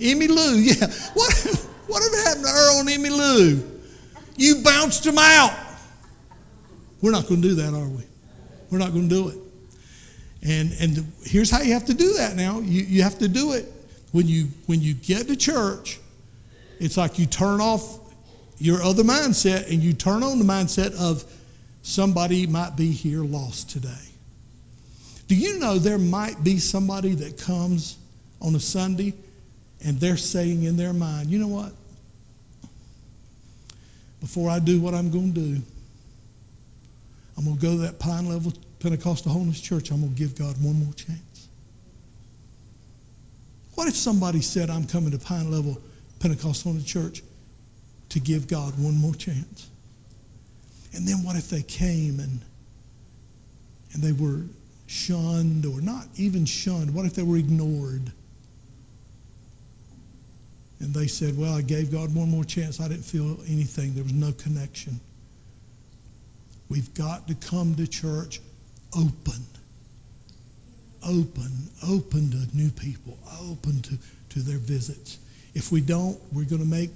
Emmy Lou, yeah. What, whatever happened to Earl and Emmy Lou? You bounced them out. We're not going to do that, are we? We're not going to do it. And, and here's how you have to do that now. You, you have to do it when you, when you get to church. It's like you turn off your other mindset and you turn on the mindset of somebody might be here lost today. Do you know there might be somebody that comes on a Sunday and they're saying in their mind, you know what? Before I do what I'm going to do, I'm going to go to that Pine Level Pentecostal Holiness Church. I'm going to give God one more chance. What if somebody said, I'm coming to Pine Level Pentecostal Holiness Church to give God one more chance? And then what if they came and, and they were shunned or not even shunned? What if they were ignored? And they said, Well, I gave God one more chance. I didn't feel anything. There was no connection. We've got to come to church open. Open, open to new people, open to, to their visits. If we don't, we're going to make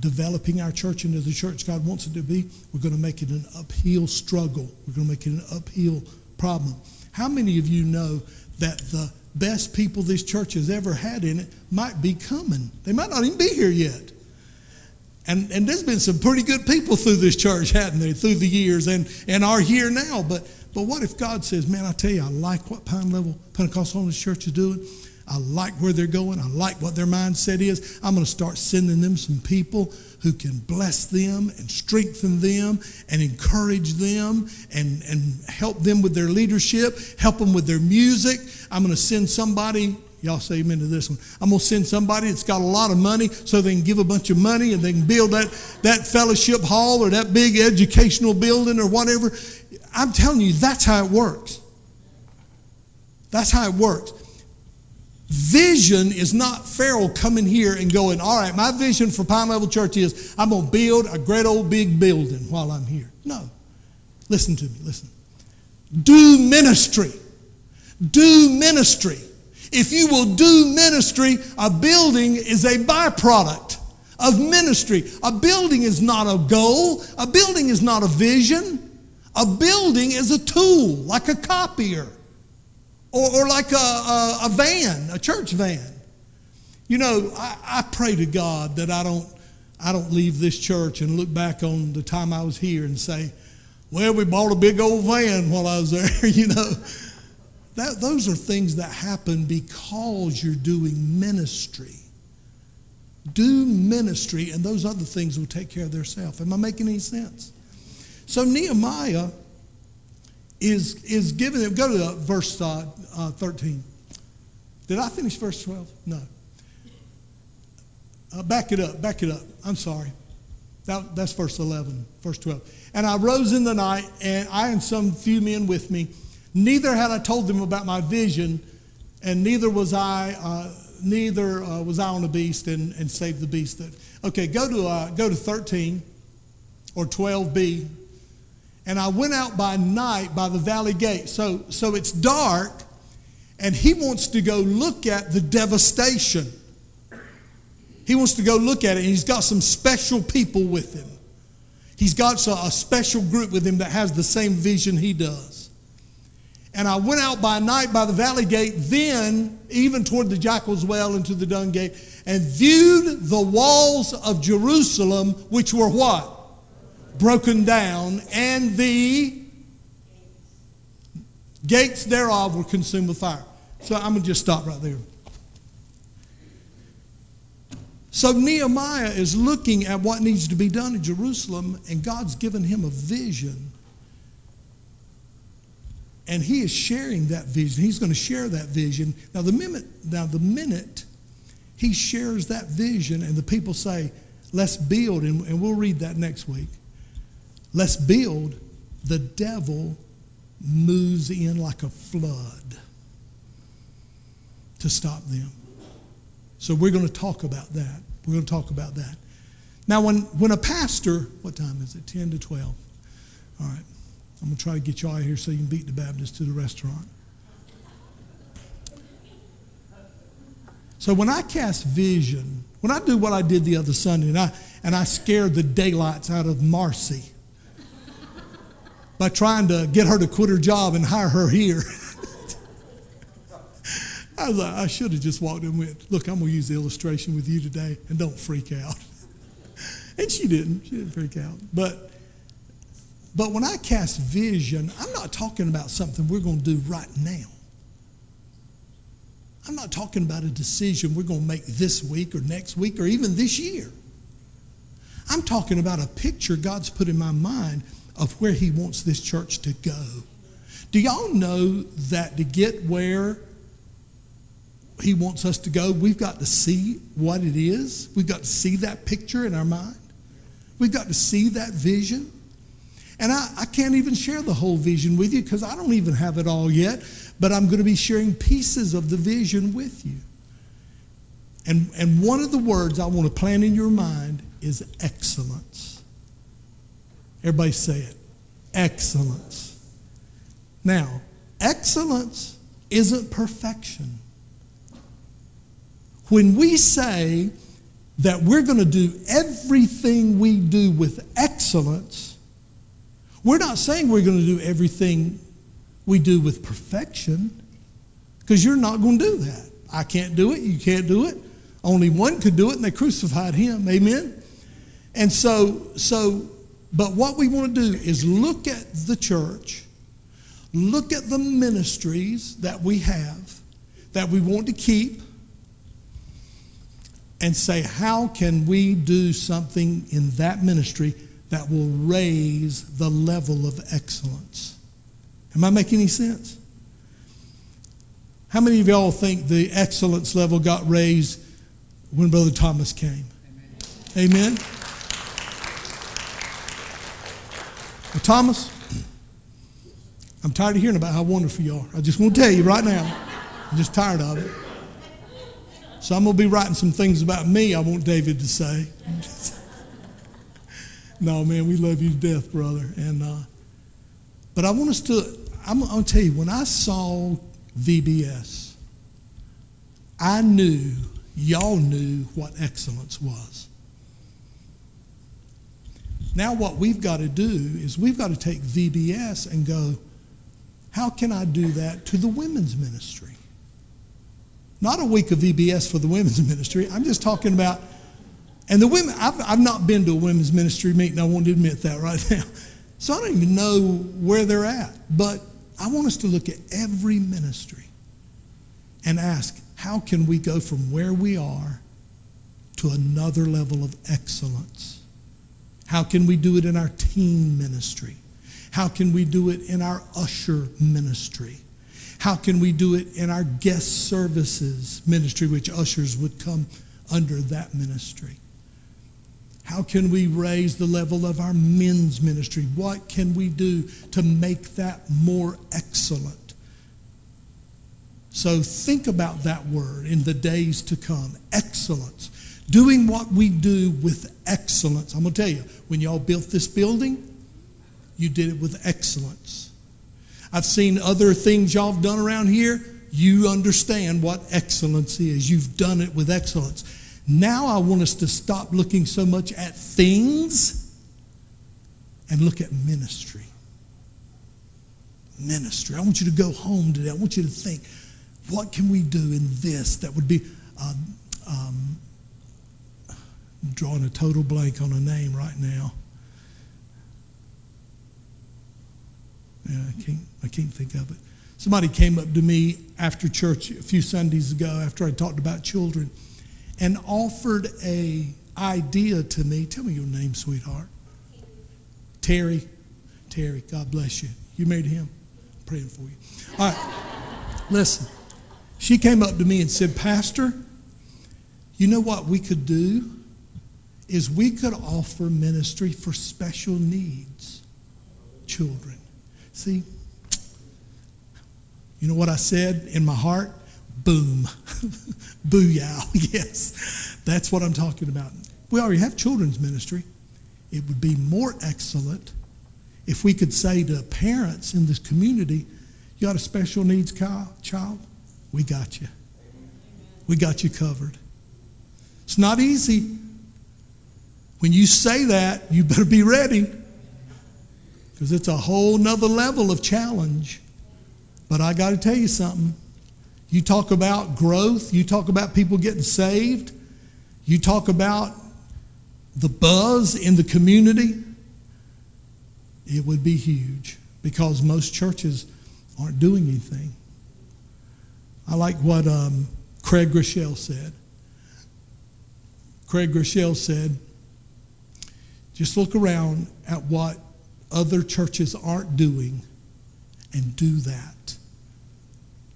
developing our church into the church God wants it to be, we're going to make it an uphill struggle. We're going to make it an uphill problem. How many of you know that the best people this church has ever had in it might be coming? They might not even be here yet. And, and there's been some pretty good people through this church, hadn't there, through the years and, and are here now. But, but what if God says, man, I tell you, I like what Pine Level Pentecostal Holiness Church is doing. I like where they're going. I like what their mindset is. I'm going to start sending them some people who can bless them and strengthen them and encourage them and, and help them with their leadership, help them with their music. I'm going to send somebody. Y'all say amen to this one. I'm going to send somebody that's got a lot of money so they can give a bunch of money and they can build that, that fellowship hall or that big educational building or whatever. I'm telling you, that's how it works. That's how it works. Vision is not Farrell coming here and going, all right, my vision for Pine Level Church is I'm going to build a great old big building while I'm here. No. Listen to me, listen. Do ministry. Do ministry. If you will do ministry, a building is a byproduct of ministry. A building is not a goal, a building is not a vision. A building is a tool, like a copier or, or like a, a, a, van, a church van. You know, I, I pray to God that I don't, I don't leave this church and look back on the time I was here and say, well, we bought a big old van while I was there, you know. That, those are things that happen because you're doing ministry. Do ministry, and those other things will take care of themselves. Am I making any sense? So Nehemiah is, is given them. Go to verse uh, uh, 13. Did I finish verse 12? No. Uh, back it up, back it up. I'm sorry. That, that's verse 11, verse 12. And I rose in the night, and I and some few men with me, neither had I told them about my vision, and neither was I, uh, neither uh, was I on the beast and, and saved the beast. That, okay, go to, uh, go to 13 or 12b, and I went out by night by the valley gate. So, so it's dark, and he wants to go look at the devastation. He wants to go look at it, and he's got some special people with him. He's got a special group with him that has the same vision he does. And I went out by night by the valley gate, then even toward the jackal's well into the dung gate, and viewed the walls of Jerusalem, which were what? Broken down, and the gates thereof were consumed with fire. So I'm going to just stop right there. So Nehemiah is looking at what needs to be done in Jerusalem, and God's given him a vision. And he is sharing that vision. He's going to share that vision. Now, the minute, now the minute he shares that vision, and the people say, Let's build, and, and we'll read that next week. Let's build, the devil moves in like a flood to stop them. So we're going to talk about that. We're going to talk about that. Now, when, when a pastor, what time is it? 10 to 12. All right. I'm going to try to get you out of here so you can beat the Baptist to the restaurant. So when I cast vision, when I do what I did the other Sunday, and I, and I scared the daylights out of Marcy by trying to get her to quit her job and hire her here. I like, I should have just walked in and went, look, I'm going to use the illustration with you today and don't freak out. and she didn't. She didn't freak out. But, but when I cast vision, I'm not talking about something we're going to do right now. I'm not talking about a decision we're going to make this week or next week or even this year. I'm talking about a picture God's put in my mind of where He wants this church to go. Do y'all know that to get where he wants us to go, we've got to see what it is. We've got to see that picture in our mind. We've got to see that vision. And I, I can't even share the whole vision with you because I don't even have it all yet, but I'm going to be sharing pieces of the vision with you. And, and one of the words I want to plant in your mind is excellence. Everybody say it excellence. Now, excellence isn't perfection. When we say that we're going to do everything we do with excellence, we're not saying we're going to do everything we do with perfection because you're not going to do that. I can't do it. You can't do it. Only one could do it, and they crucified him. Amen? And so, so, but what we want to do is look at the church, look at the ministries that we have, that we want to keep, and say, how can we do something in that ministry that will raise the level of excellence? Am I making any sense? How many of y'all think the excellence level got raised when Brother Thomas came? Amen. Amen. Well, Thomas, I'm tired of hearing about how wonderful you are. I just want to tell you right now, I'm just tired of it. So I'm going to be writing some things about me I want David to say. no, man, we love you to death, brother. And uh, but I want us to. I'm going to tell you when I saw VBS, I knew y'all knew what excellence was. Now, what we've got to do is we've got to take VBS and go, how can I do that to the women's ministry? Not a week of VBS for the women's ministry. I'm just talking about, and the women, I've, I've not been to a women's ministry meeting. I won't admit that right now. So I don't even know where they're at. But I want us to look at every ministry and ask, how can we go from where we are to another level of excellence? How can we do it in our team ministry? How can we do it in our usher ministry? How can we do it in our guest services ministry, which ushers would come under that ministry? How can we raise the level of our men's ministry? What can we do to make that more excellent? So think about that word in the days to come excellence. Doing what we do with excellence. I'm going to tell you, when y'all built this building, you did it with excellence. I've seen other things y'all have done around here. You understand what excellence is. You've done it with excellence. Now I want us to stop looking so much at things and look at ministry. Ministry. I want you to go home today. I want you to think, what can we do in this that would be um, um, drawing a total blank on a name right now. Yeah, I can't, I can't think of it. Somebody came up to me after church a few Sundays ago after I talked about children and offered a idea to me. Tell me your name, sweetheart. Terry. Terry, God bless you. You married him? I'm praying for you. All right. Listen. She came up to me and said, Pastor, you know what we could do? Is we could offer ministry for special needs children. See, you know what I said in my heart? Boom. Booyah. Yes. That's what I'm talking about. We already have children's ministry. It would be more excellent if we could say to parents in this community, you got a special needs child? We got you. We got you covered. It's not easy. When you say that, you better be ready because it's a whole nother level of challenge. But I got to tell you something. You talk about growth, you talk about people getting saved, you talk about the buzz in the community, it would be huge because most churches aren't doing anything. I like what um, Craig Groeschel said. Craig Groeschel said, just look around at what other churches aren't doing and do that.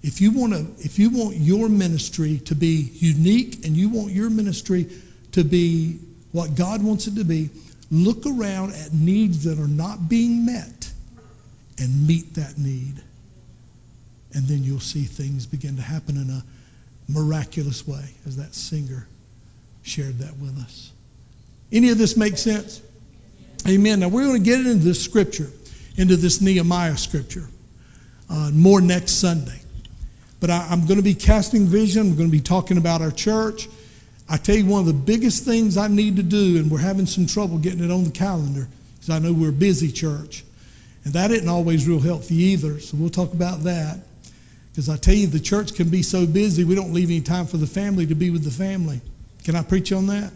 If you want to, if you want your ministry to be unique and you want your ministry to be what God wants it to be, look around at needs that are not being met and meet that need. And then you'll see things begin to happen in a miraculous way, as that singer shared that with us. Any of this make sense? Amen. Now we're going to get into this scripture, into this Nehemiah scripture, uh, more next Sunday. But I, I'm going to be casting vision. I'm going to be talking about our church. I tell you, one of the biggest things I need to do, and we're having some trouble getting it on the calendar, because I know we're a busy church. And that isn't always real healthy either, so we'll talk about that. Because I tell you, the church can be so busy, we don't leave any time for the family to be with the family. Can I preach on that?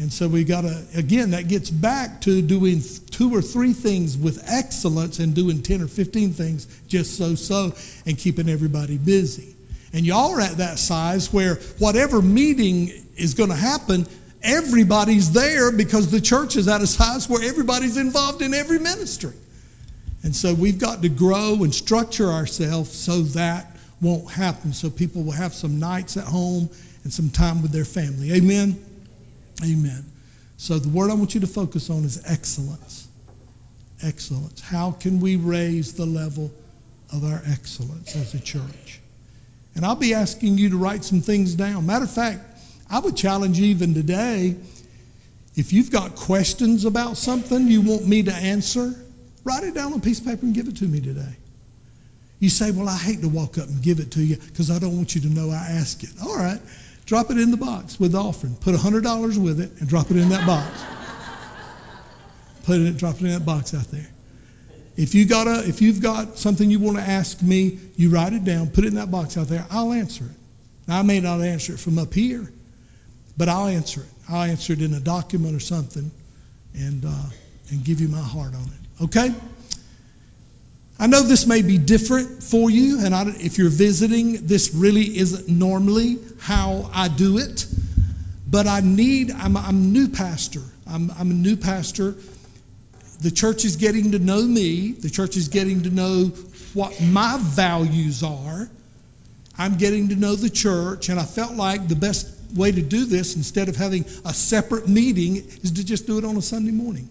And so we got to, again, that gets back to doing two or three things with excellence and doing 10 or 15 things just so so and keeping everybody busy. And y'all are at that size where whatever meeting is going to happen, everybody's there because the church is at a size where everybody's involved in every ministry. And so we've got to grow and structure ourselves so that won't happen. So people will have some nights at home and some time with their family. Amen. Amen. So the word I want you to focus on is excellence. Excellence. How can we raise the level of our excellence as a church? And I'll be asking you to write some things down. Matter of fact, I would challenge you even today if you've got questions about something you want me to answer, write it down on a piece of paper and give it to me today. You say, Well, I hate to walk up and give it to you because I don't want you to know I asked it. All right. Drop it in the box with the offering. Put $100 with it and drop it in that box. Put it, drop it in that box out there. If you got a, if you've got something you want to ask me, you write it down, put it in that box out there. I'll answer it. Now, I may not answer it from up here, but I'll answer it. I'll answer it in a document or something, and uh, and give you my heart on it. Okay. I know this may be different for you, and I, if you're visiting, this really isn't normally how I do it. But I need, I'm, I'm a new pastor. I'm, I'm a new pastor. The church is getting to know me, the church is getting to know what my values are. I'm getting to know the church, and I felt like the best way to do this, instead of having a separate meeting, is to just do it on a Sunday morning.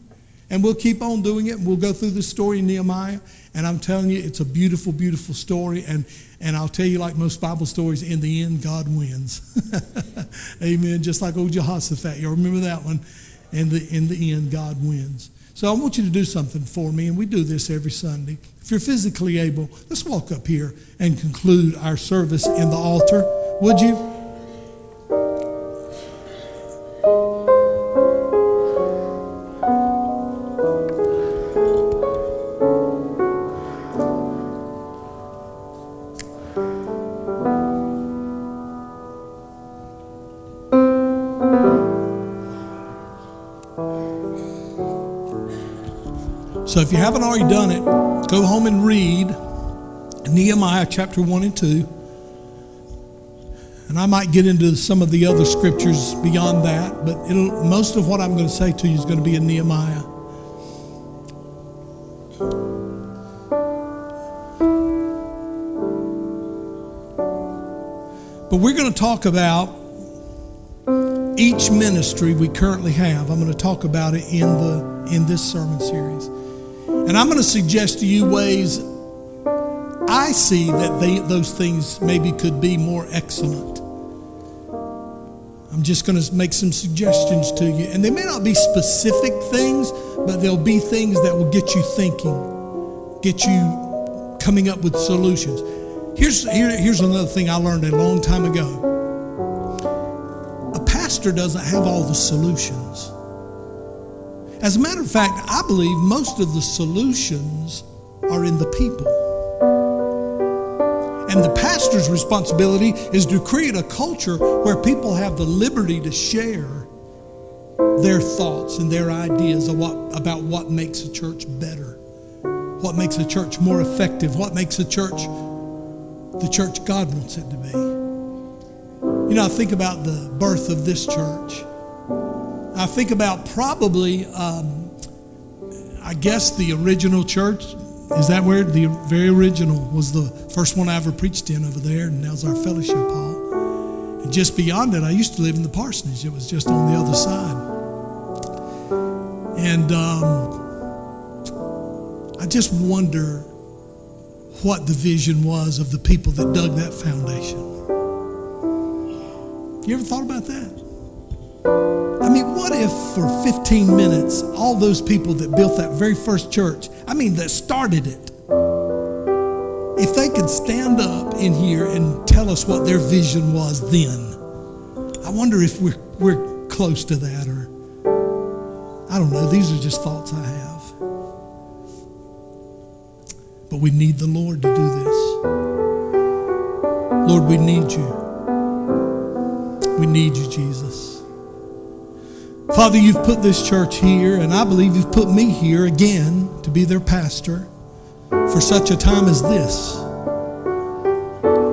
And we'll keep on doing it, we'll go through the story in Nehemiah. And I'm telling you, it's a beautiful, beautiful story. And, and I'll tell you, like most Bible stories, in the end, God wins. Amen. Just like old Jehoshaphat. You remember that one? In the, in the end, God wins. So I want you to do something for me, and we do this every Sunday. If you're physically able, let's walk up here and conclude our service in the altar. Would you? So if you haven't already done it, go home and read Nehemiah chapter 1 and 2. And I might get into some of the other scriptures beyond that, but most of what I'm going to say to you is going to be in Nehemiah. But we're going to talk about each ministry we currently have. I'm going to talk about it in the in this sermon series. And I'm going to suggest to you ways I see that they, those things maybe could be more excellent. I'm just going to make some suggestions to you. And they may not be specific things, but they'll be things that will get you thinking, get you coming up with solutions. Here's, here, here's another thing I learned a long time ago a pastor doesn't have all the solutions. As a matter of fact, I believe most of the solutions are in the people. And the pastor's responsibility is to create a culture where people have the liberty to share their thoughts and their ideas what, about what makes a church better, what makes a church more effective, what makes a church the church God wants it to be. You know, I think about the birth of this church. I think about probably, um, I guess, the original church is that where the very original was the first one I ever preached in over there, and now's our fellowship hall. And just beyond it, I used to live in the parsonage. It was just on the other side. And um, I just wonder what the vision was of the people that dug that foundation. You ever thought about that? What if for 15 minutes, all those people that built that very first church, I mean, that started it, if they could stand up in here and tell us what their vision was then, I wonder if we're, we're close to that or I don't know. These are just thoughts I have. But we need the Lord to do this. Lord, we need you. We need you, Jesus. Father, you've put this church here, and I believe you've put me here again to be their pastor for such a time as this.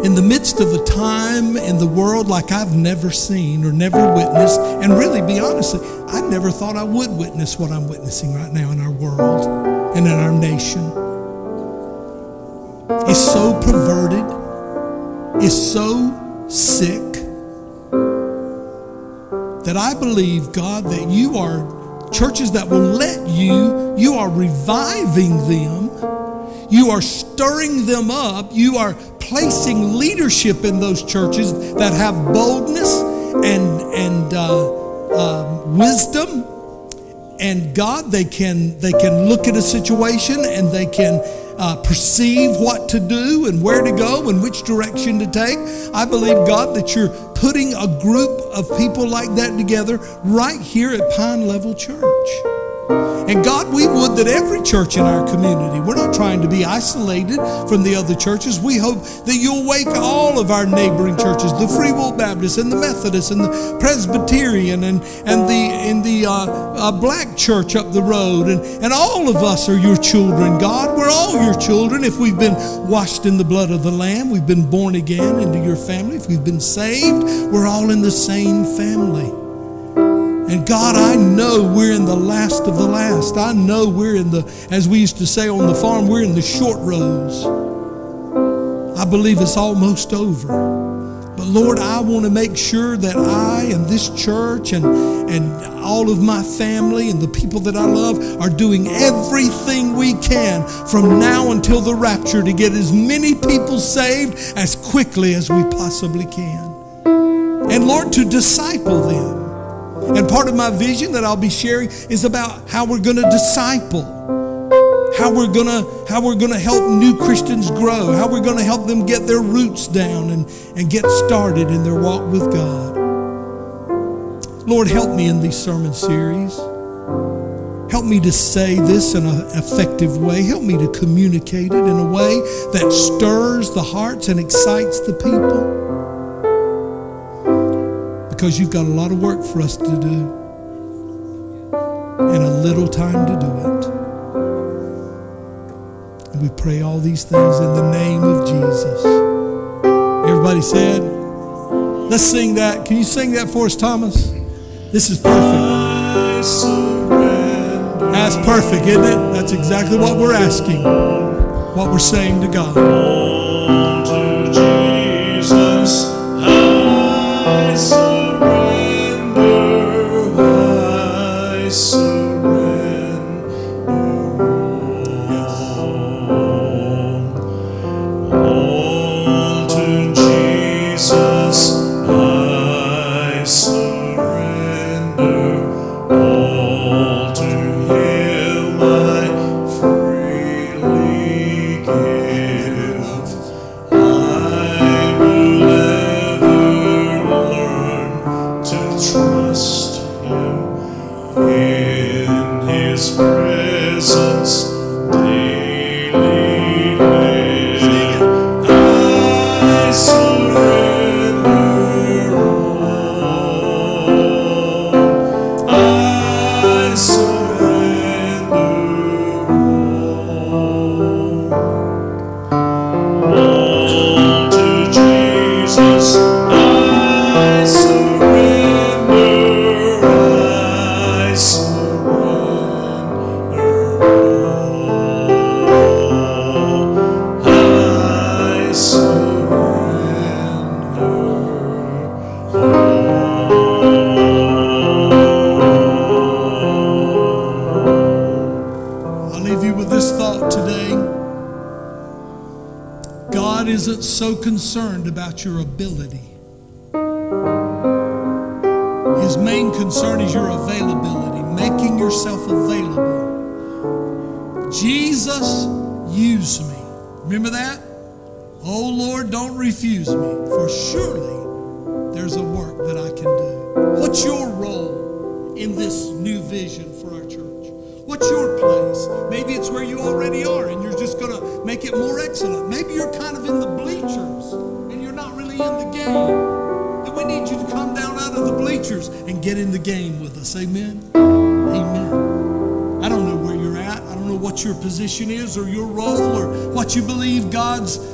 In the midst of a time in the world like I've never seen or never witnessed, and really, be honest, I never thought I would witness what I'm witnessing right now in our world and in our nation. It's so perverted, it's so sick I believe, God, that you are churches that will let you, you are reviving them, you are stirring them up, you are placing leadership in those churches that have boldness and, and uh, uh, wisdom. And God, they can they can look at a situation and they can uh, perceive what to do and where to go and which direction to take. I believe, God, that you're putting a group of people like that together right here at Pine Level Church. And God, we would that every church in our community, we're not trying to be isolated from the other churches. We hope that you'll wake all of our neighboring churches, the Free Will Baptist and the Methodist and the Presbyterian and, and the, and the uh, uh, Black Church up the road. And, and all of us are your children, God. We're all your children if we've been washed in the blood of the Lamb, we've been born again into your family, if we've been saved, we're all in the same family. And God, I know we're in the last of the last. I know we're in the, as we used to say on the farm, we're in the short rows. I believe it's almost over. But Lord, I want to make sure that I and this church and, and all of my family and the people that I love are doing everything we can from now until the rapture to get as many people saved as quickly as we possibly can. And Lord, to disciple them. And part of my vision that I'll be sharing is about how we're going to disciple, how we're going to how we're going to help new Christians grow, how we're going to help them get their roots down and, and get started in their walk with God. Lord, help me in these sermon series. Help me to say this in an effective way. Help me to communicate it in a way that stirs the hearts and excites the people because you've got a lot of work for us to do and a little time to do it. And we pray all these things in the name of Jesus. Everybody said, let's sing that. Can you sing that for us, Thomas? This is perfect. That's perfect, isn't it? That's exactly what we're asking, what we're saying to God.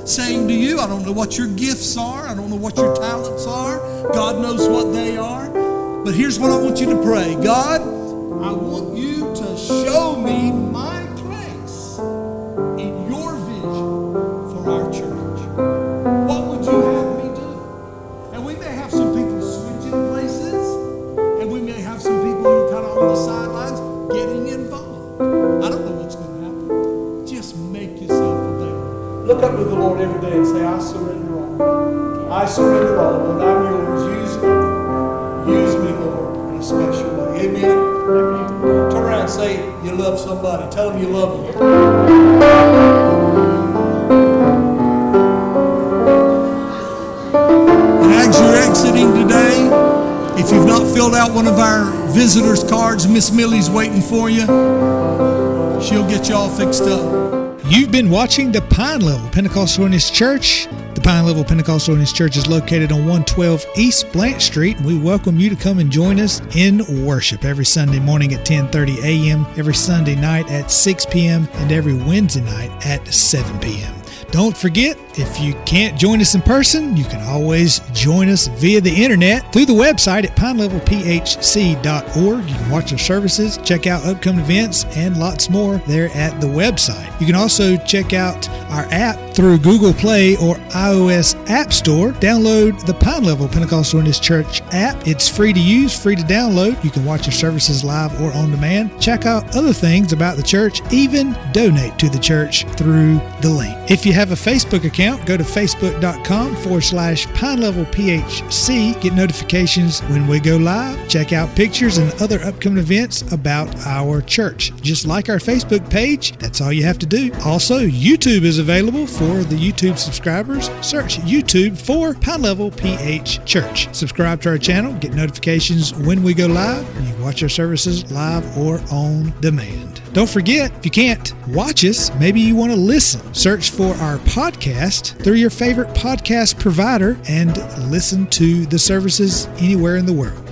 Saying to you. I don't know what your gifts are. I don't know what your talents are. God knows what they are. But here's what I want you to pray God, I want you to show me my to the Lord every day and say, I surrender all. I surrender all. Lord, I'm yours. Use me. Use me, Lord, in a special way. Amen. Turn around and say you love somebody. Tell them you love them. And as you're exiting today, if you've not filled out one of our visitors cards, Miss Millie's waiting for you. She'll get you all fixed up. You've been watching the Pine Level Pentecostal Holiness Church. The Pine Level Pentecostal Holiness Church is located on 112 East Blanche Street, and we welcome you to come and join us in worship every Sunday morning at 10:30 a.m., every Sunday night at 6 p.m., and every Wednesday night at 7 p.m. Don't forget, if you can't join us in person, you can always join us via the internet through the website at pinelevelphc.org. You can watch our services, check out upcoming events, and lots more there at the website. You can also check out our app through Google Play or iOS App Store. Download the Pine Level Pentecostal Holiness Church app. It's free to use, free to download. You can watch our services live or on demand. Check out other things about the church, even donate to the church through the link. If you have a Facebook account, go to facebook.com forward slash Pine Level PHC. Get notifications when we go live. Check out pictures and other upcoming events about our church. Just like our Facebook page, that's all you have to do. Also, YouTube is available for the YouTube subscribers. Search YouTube for Pine Level PH Church. Subscribe to our channel, get notifications when we go live. And you watch our services live or on demand. Don't forget, if you can't watch us, maybe you want to listen. Search for our podcast through your favorite podcast provider and listen to the services anywhere in the world.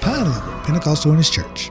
Pine Level Pentecostal Holiness Church.